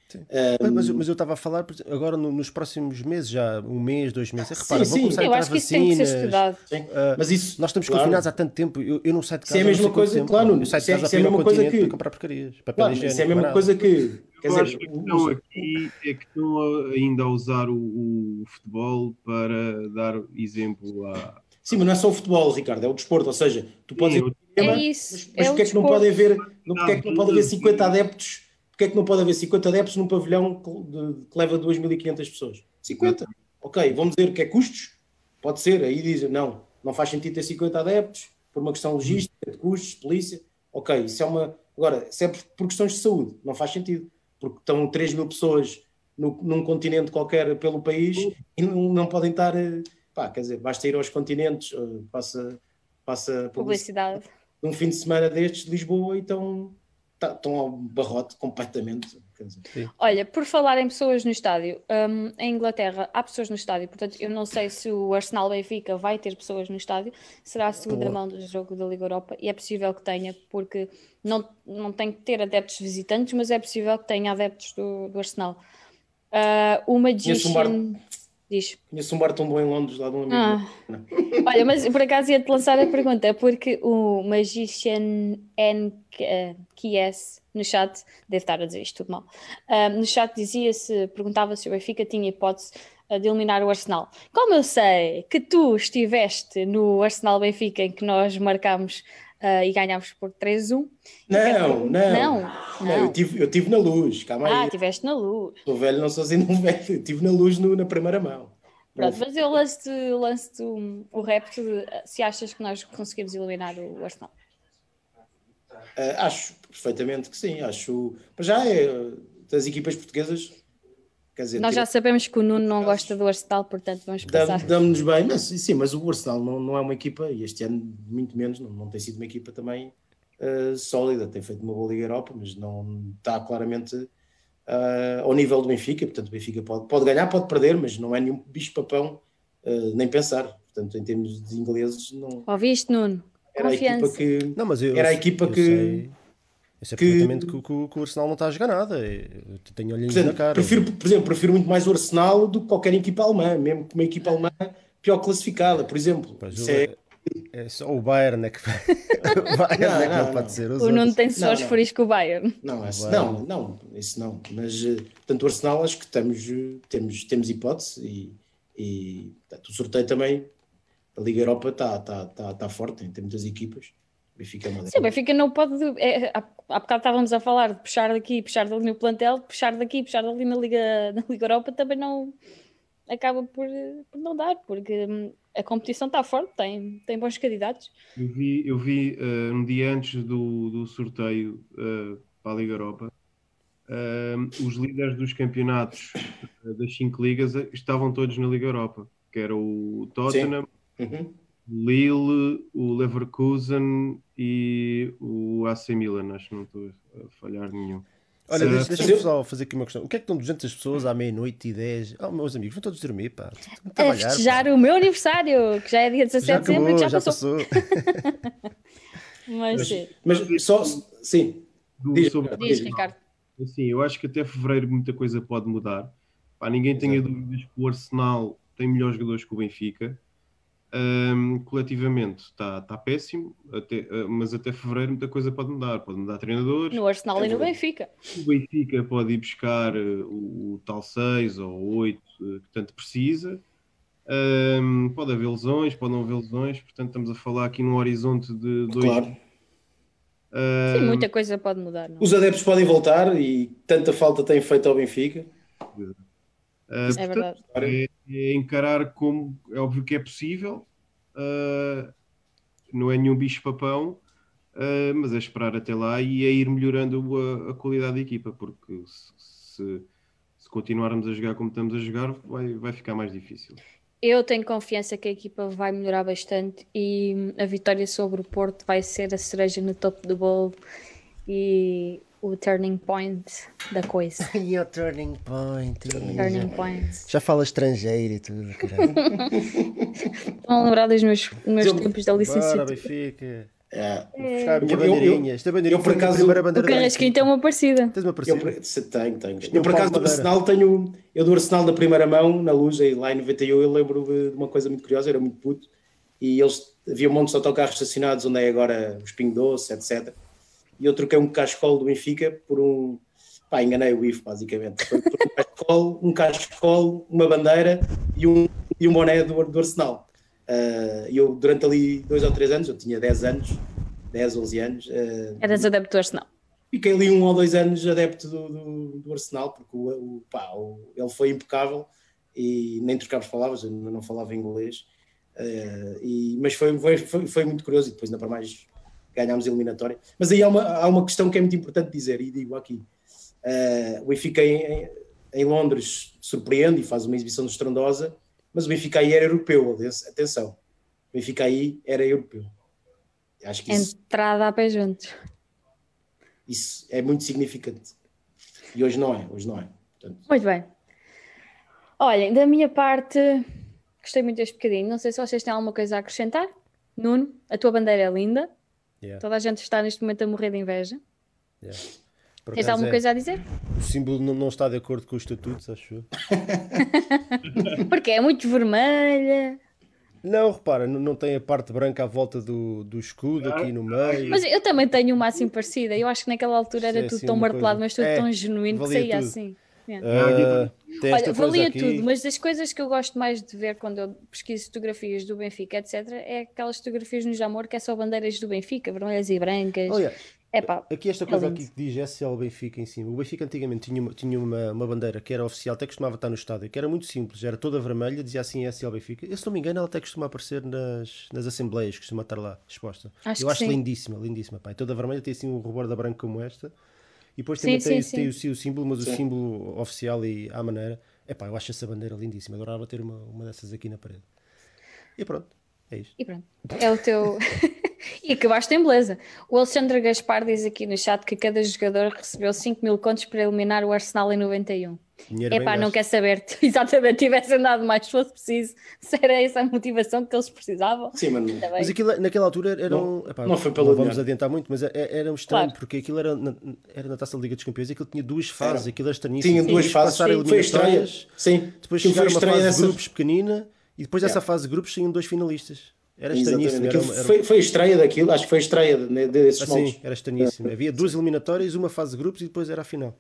Um... Mas, mas, eu estava a falar agora no, nos próximos meses, já um mês, dois meses. Repara, sim, vou começar sim. a entrar vacinas. Uh, mas isso, nós estamos claro. confinados há tanto tempo. Eu, eu não saio de casa. Se é a mesma coisa, tempo, claro, eu saio de casa se é, a mesma coisa que comprar porcarias. Claro, se é a mesma coisa que. Quer dizer, acho que a questão aqui é que estão ainda a usar o, o futebol para dar exemplo a. Sim, mas não é só o futebol, Ricardo, é o desporto. Ou seja, tu podes. Sim, é isso. Mas, mas é porque é que não pode haver, não, porque é que não pode haver 50 adeptos? Porque é que não pode haver 50 adeptos num pavilhão que, leva 2.500 pessoas? 50. Ok, vamos dizer que é custos? Pode ser. Aí dizem, não, não faz sentido ter 50 adeptos por uma questão logística, de custos, polícia. Ok, isso é uma. Agora, se é por, questões de saúde, não faz sentido. Porque estão 3 mil pessoas no, num continente qualquer pelo país e não, não podem estar. eh, Pá, quer dizer, basta ir aos continentes, eh, passa, passa Publicidade. um fim de semana destes de Lisboa e estão, estão ao barrote completamente. Quer dizer, Olha, por falar em pessoas no estádio, hum, em Inglaterra há pessoas no estádio, portanto eu não sei se o Arsenal Benfica vai ter pessoas no estádio, será a segunda Boa. mão do jogo da Liga Europa e é possível que tenha, porque não, não tem que ter adeptos visitantes, mas é possível que tenha adeptos do, do Arsenal. Ah, o um Magician diz. Conheço um bar tão bom em Londres, lá de um amigo. Ah. Olha, mas por acaso ia-te lançar a pergunta, porque o Magician NQS no chat, deve estar a dizer isto tudo mal, ah, no chat dizia se, perguntava se o Benfica tinha hipótese ah, de eliminar o Arsenal. Como eu sei que tu estiveste no Arsenal Benfica em que nós marcámos ah, e ganhámos por 3-1. Não, não. Não, Não, eu tive, eu tive na luz, calma Ah, aí. estiveste na luz. Sou velho, não sou assim um velho. Eu tive na luz no- na primeira mão. Pronto, mas eu lance-te lance o repto ah, se achas que nós conseguimos eliminar o Arsenal. Ah, acho perfeitamente que sim. Acho. Mas já é das equipas portuguesas. Quer dizer, Nós já sabemos que o Nuno não gosta do Arsenal, portanto vamos passar. damos-nos bem, mas sim, mas o Arsenal não, não é uma equipa, e este ano muito menos, não, não tem sido uma equipa também ah, sólida. Tem feito uma boa Liga Europa, mas não está claramente ah, ao nível do Benfica. Portanto, o Benfica pode, pode ganhar, pode perder, mas não é nenhum bicho-papão, ah, nem pensar. Portanto, em termos de ingleses, não Ouviste, Nuno? era a equipa Confiança. que. Não, mas eu, Era a equipa eu que- Sei, sei que- perfeitamente que, o- que que o Arsenal não está a jogar nada. Eu tenho olhinhos na cara. prefiro, por exemplo, prefiro muito mais o Arsenal do que qualquer equipa alemã, mesmo que uma equipa alemã pior classificada, por exemplo. Isso é- é só o Bayern é que, o Bayern Não, é que não, não, pode não. ser. Os O Nuno tem só os furis com o Bayern. Não, esse, Vai. não, não, isso não. Mas, eh, portanto, o Arsenal acho que estamos, eh, temos, temos hipótese e, e portanto, o sorteio também, a Liga Europa está tá, tá, tá forte, tem muitas equipas. Benfica é uma Sim, o. Benfica não pode. É, há, há bocado estávamos a falar de puxar daqui, puxar dali no plantel, puxar daqui, puxar dali na Liga, na Liga Europa também não acaba por, por não dar, porque hum, a competição está forte, tem, tem bons candidatos. Eu vi, eu vi eh, um dia antes do, do sorteio eh, para a Liga Europa, eh, os líderes dos campeonatos das cinco ligas estavam todos na Liga Europa, que era o Tottenham, Uhum. Lille, o Leverkusen e o AC Milan, acho que não estou a falhar nenhum. Olha, Se- deixa- deixa-me eu- só fazer aqui uma questão. O que é que estão 200 pessoas à meia-noite e 10? Oh, meus amigos, vão todos dormir, pá. Estão a festejar pá. o meu aniversário, que já é dia 17 Já de dezembro, que já, já passou. passou. Mas sim. Mas só, sim, Do- Diz- sobre- Diz, Ricardo. Assim, eu acho que até fevereiro muita coisa pode mudar. Pá, ninguém tenha dúvidas que o Arsenal tem melhores jogadores que o Benfica. Ahm, coletivamente está tá péssimo, até, ah, mas até fevereiro muita coisa pode mudar. Pode mudar treinadores. No Arsenal É e no verdade. Benfica. O Benfica pode ir buscar eh, o, o tal 6 ou 8 eh, que tanto precisa. Ahm, pode haver lesões, pode não haver lesões. Portanto, estamos a falar aqui num horizonte de dois. claro. Sim, Ahm, muita coisa pode mudar. Não? Os adeptos podem voltar e tanta falta têm feito ao Benfica. ah, É portanto, verdade. é, é encarar como é óbvio que é possível, ah, não é nenhum bicho-papão, ah, mas é esperar até lá e é ir melhorando a, a qualidade da equipa, porque se- se continuarmos a jogar como estamos a jogar, vai, vai ficar mais difícil. Eu tenho confiança que a equipa vai melhorar bastante e a vitória sobre o Porto vai ser a cereja no topo do bolo e o turning point da coisa. E o turning point. turning point. Já fala estrangeiro e tudo, caralho. Estão a lembrar dos meus, meus Eu- tempos da Bora, licenciatura. Benfica. É, Buscar a minha Eu- eu- bandeirinha. Esta bandeirinha eu, por acaso- primeira O bandeira da Carrasquinho tem uma parecida. Tens uma eu, parecida? se- tenho, tenho. Isto Eu, por acaso, do Arsenal tenho. Eu do Arsenal da primeira mão, na luz, aí lá em 91, eu lembro de uma coisa muito curiosa, eu era muito puto, e eles havia um monte de autocarros estacionados onde é agora o Espinho Doce, etc. E eu troquei um cascol do Benfica por um. Pá, enganei o IF, basicamente. Por um cascol, um cascol, uma bandeira e um, e um boné do, do Arsenal. E eu, durante ali dois ou três anos, eu tinha 10 anos, 10, 11 anos, ah, Eras adepto do Arsenal. Fiquei ali um ou dois anos adepto do, do, do Arsenal, porque o, o, pá, o- ele foi impecável e nem trocámos palavras, eu não falava inglês. eh, e, mas foi, foi, foi, foi muito curioso e depois, ainda para mais, ganhámos a eliminatória. Mas aí há uma, há uma questão que é muito importante dizer, e digo aqui: eh, o Benfica em, em, em Londres surpreende e faz uma exibição estrondosa, mas o Benfica aí era europeu, atenção. O Benfica aí era europeu. Acho que isso, Entrada a pé juntos. Isso é muito significante. E hoje não é, hoje não é. Portanto... Muito bem. Olhem, da minha parte, gostei muito deste bocadinho. Não sei se vocês têm alguma coisa a acrescentar. Nuno, a tua bandeira é linda. Yeah. Toda a gente está neste momento a morrer de inveja. Yeah. Tens alguma é, coisa a dizer? O símbolo não, não, está de acordo com os estatutos, acho eu. Porque é muito vermelha. Não, repara, não, não tem a parte branca à volta do, do escudo aqui no meio. Mas eu também tenho uma assim parecida. Eu acho que naquela altura era tudo assim, tão martelado, mas tudo é, tão genuíno que saía tudo. assim. Uh, Olha, valia tudo, mas das coisas que eu gosto mais de ver quando eu pesquiso fotografias do Benfica, etc., é aquelas fotografias no Jamor que é só bandeiras do Benfica, vermelhas e brancas. Oh, yeah. Epá, aqui esta coisa aqui que diz SL Benfica em cima. O Benfica antigamente tinha, uma, tinha uma, uma bandeira que era oficial, até costumava estar no estádio, que era muito simples, era toda vermelha, dizia assim SL Benfica. Eu, se não me engano, ela até costuma aparecer nas, nas assembleias, costuma estar lá exposta. Acho Eu acho sim. lindíssima, lindíssima. Pá. toda vermelha tem assim um rubor da branca como esta. E depois sim, também sim, tem, sim. tem, o, o símbolo, mas sim. o símbolo oficial e à maneira. Epá, eu acho essa bandeira lindíssima. Adorava ter uma, uma dessas aqui na parede. E pronto, é isto. E pronto, é o teu. E acabaste em beleza. O Alexandre Gaspar diz aqui no chat que cada jogador recebeu 5 mil contos para eliminar o Arsenal em 91. É pá, não quer saber exatamente tivesse andado mais se fosse preciso, se era essa a motivação que eles precisavam. Sim, mas, mas aquilo, naquela altura era um. Não, epá, não foi pelo não vamos adiantar muito, mas era, é, era um estranho claro. porque aquilo era na, era na taça da Liga dos Campeões e aquilo tinha duas fases, era. aquilo era estranhíssimo. Tinha duas fases, sim. foi estranha. Sim, depois chegar uma fase de grupos pequenina e depois dessa fase de grupos saíam dois finalistas. Era estranhíssimo. Era, era... Foi, foi a estreia daquilo, acho que foi a estreia desses ah, moldes. Sim, era estranhíssimo. Havia duas eliminatórias, uma fase de grupos e depois era a final.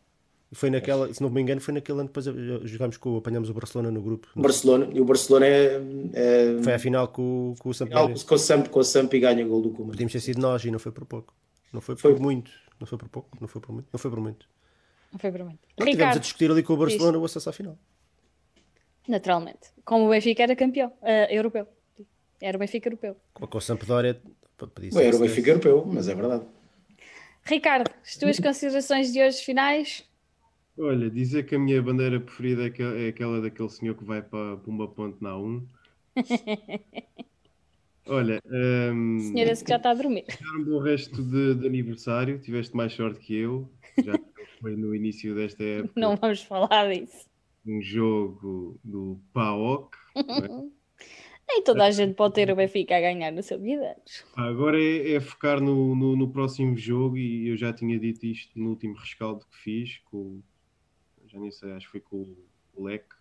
E foi naquela, se não me engano, foi naquele ano depois jogámos com, apanhamos o Barcelona no grupo. O Barcelona, e o Barcelona é, é... Foi a final com, com o Sampdoria. Com o Samp, com o Samp e ganha o gol do Kuma. Podíamos ter sido nós e não foi por pouco. Não foi por foi. muito. Não foi por pouco, não foi por muito. Não foi por muito. Não foi por muito. Não, tivemos a discutir ali com o Barcelona o acesso à final. Naturalmente. Como o Benfica era campeão uh, europeu. Era o Benfica europeu. Com a Sampdoria. Bem, era o Benfica europeu, mas é verdade. Ricardo, as tuas considerações de hoje finais? Olha, dizer que a minha bandeira preferida é aquela daquele senhor que vai para Pumba Ponte na 1. Olha, um, senhor esse que já está a dormir. Um bom resto de, de, aniversário, tiveste mais sorte que eu, já foi no início desta época. Não vamos falar disso. Um jogo do PAOK. É? Nem toda a gente pode ter o Benfica a ganhar no seu vida. Agora é, é focar no, no, no, próximo jogo e eu já tinha dito isto no último rescaldo que fiz, com, já nem sei, acho que foi com o Leque.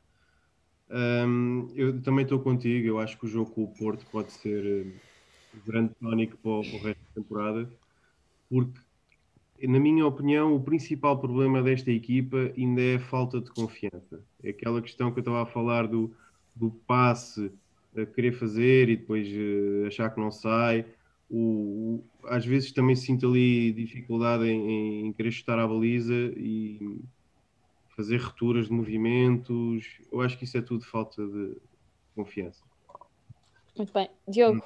Um, eu também estou contigo, eu acho que o jogo com o Porto pode ser um grande tónico para, para o resto da temporada, porque na minha opinião, o principal problema desta equipa ainda é a falta de confiança. É aquela questão que eu estava a falar do, do passe querer fazer e depois uh, achar que não sai. O, o, às vezes também sinto ali dificuldade em, em, querer chutar a baliza e fazer rupturas de movimentos. Eu acho que isso é tudo falta de confiança. Muito bem. Diogo,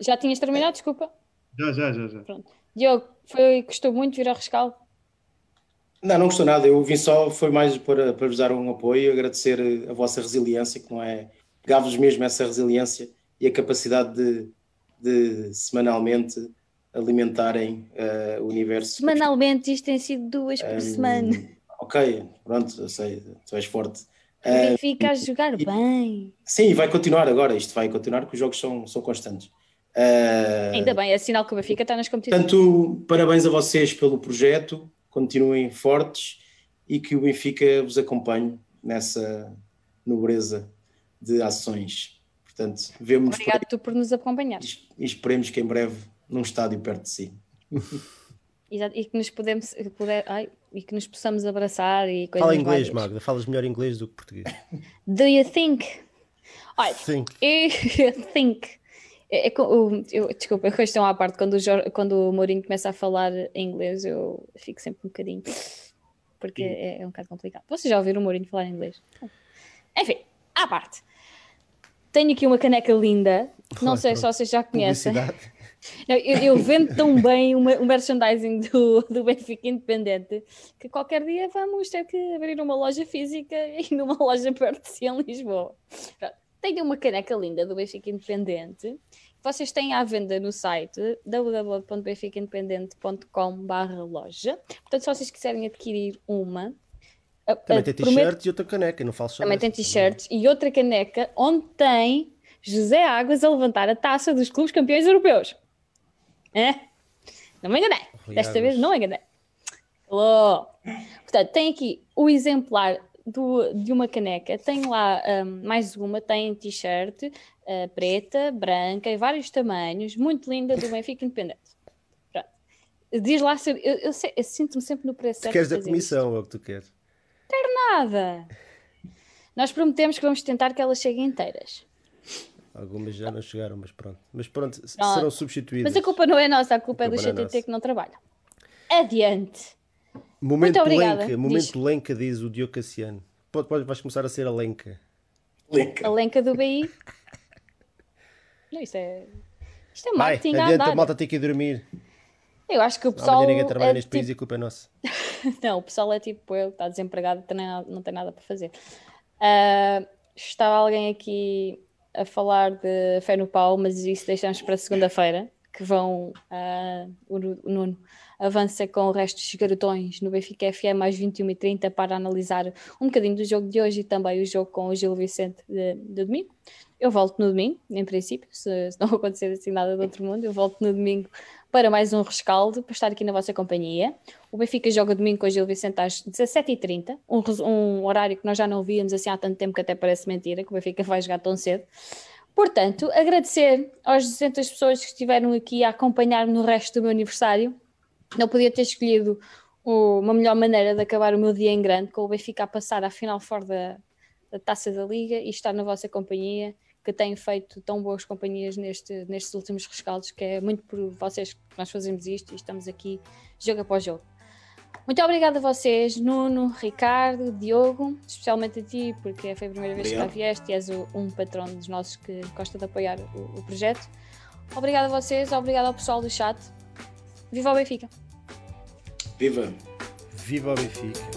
já tinhas terminado? Desculpa. Já, já, já. já. Pronto. Diogo, foi, gostou muito vir ao rescaldo? Não, não gostou nada. Eu vim só, foi mais para, para vos dar um apoio, agradecer a vossa resiliência, que não é pegava-vos mesmo essa resiliência e a capacidade de, de semanalmente alimentarem uh, o universo. Semanalmente, isto tem sido duas por um, semana. Ok, pronto, eu sei, tu és forte. O Benfica uh, a jogar bem. Sim, vai continuar agora, isto vai continuar, porque os jogos são, são constantes. Uh, Ainda bem, é sinal que o Benfica está nas competições. Portanto, parabéns a vocês pelo projeto, continuem fortes e que o Benfica vos acompanhe nessa nobreza de ações. Portanto, vemos Obrigado por, tu por nos acompanhar. E esperemos que em breve num estádio perto de si. Exato, e que nos podemos, poder, ai, e que nos possamos abraçar e coisas Fala inglês, várias. Magda, falas melhor inglês do que português. Do you think? Olha, think. Eu think. É, é, eu, desculpa, a questão à parte, quando o, quando o Mourinho começa a falar em inglês, eu fico sempre um bocadinho. Porque é, é, um bocado complicado. Vocês já ouviram o Mourinho falar em inglês? Enfim, à parte. Tenho aqui uma caneca linda, não sei se vocês já conhecem. Não, eu, eu, vendo tão bem o, o merchandising do, do Benfica Independente que qualquer dia vamos ter que abrir uma loja física e numa loja perto de si em Lisboa. Tenho uma caneca linda do Benfica Independente vocês têm à venda no site www.benficaindependente.com.br loja. Portanto, se vocês quiserem adquirir uma, também tem t-shirts e outra caneca, não falo só Também tem t-shirts e outra caneca onde tem José Águas a levantar a taça dos clubes campeões europeus. É? Não me enganei. Desta Águas. vez não me enganei. Alô. Portanto, tem aqui o exemplar do, de uma caneca. Tem lá um, mais uma, tem t-shirt uh, preta, branca, em vários tamanhos, muito linda do Benfica Independente. Pronto. Diz lá, eu, eu, eu, eu sinto-me sempre no preço. Tu queres a comissão, é o que tu queres? Quero nada. Nós prometemos que vamos tentar que elas cheguem inteiras. Algumas já não chegaram, mas pronto. Mas pronto, pronto. serão substituídas. Mas a culpa não é nossa, a culpa, a culpa é do CTT é que não trabalha. Adiante. Momento Muito obrigada. Lenca, momento diz. Lenca, diz o Diogo Cassiano. Pode, pode, vais começar a ser a Lenca. Lenca. A Lenca do BI. não, isso é. Isto é marketing Vai, adianta, a malta tem que ir dormir. Eu acho que o pessoal. Não, ninguém trabalha é neste tipo... país e a culpa é nossa. não, o pessoal é tipo eu, está desempregado não tem nada para fazer. Uh, estava alguém aqui a falar de fé no pau, mas isso deixamos para segunda-feira, que vão uh, o Nuno avança com o resto dos garotões no Benfica FM às 21h30 para analisar um bocadinho do jogo de hoje e também o jogo com o Gil Vicente de, de domingo. Eu volto no domingo, em princípio, se, se, não acontecer assim nada do outro mundo, eu volto no domingo para mais um rescaldo, para estar aqui na vossa companhia. O Benfica joga domingo com o Gil Vicente às 17h30, um, um horário que nós já não víamos assim há tanto tempo que até parece mentira, que o Benfica vai jogar tão cedo. Portanto, agradecer às 200 pessoas que estiveram aqui a acompanhar-me no resto do meu aniversário. Não podia ter escolhido uma melhor maneira de acabar o meu dia em grande, com o Benfica a passar à final fora da, da Taça da Liga e estar na vossa companhia, que tem feito tão boas companhias neste, nestes últimos rescaldos, que é muito por vocês que nós fazemos isto e estamos aqui jogo após jogo. Muito obrigada a vocês, Nuno, Ricardo, Diogo, especialmente a ti, porque foi a primeira vez Obrigado. que cá vieste e és um patrão dos nossos que gosta de apoiar o, o projeto. Obrigada a vocês, obrigado ao pessoal do chat Viva o Benfica! Viva! Viva o Benfica!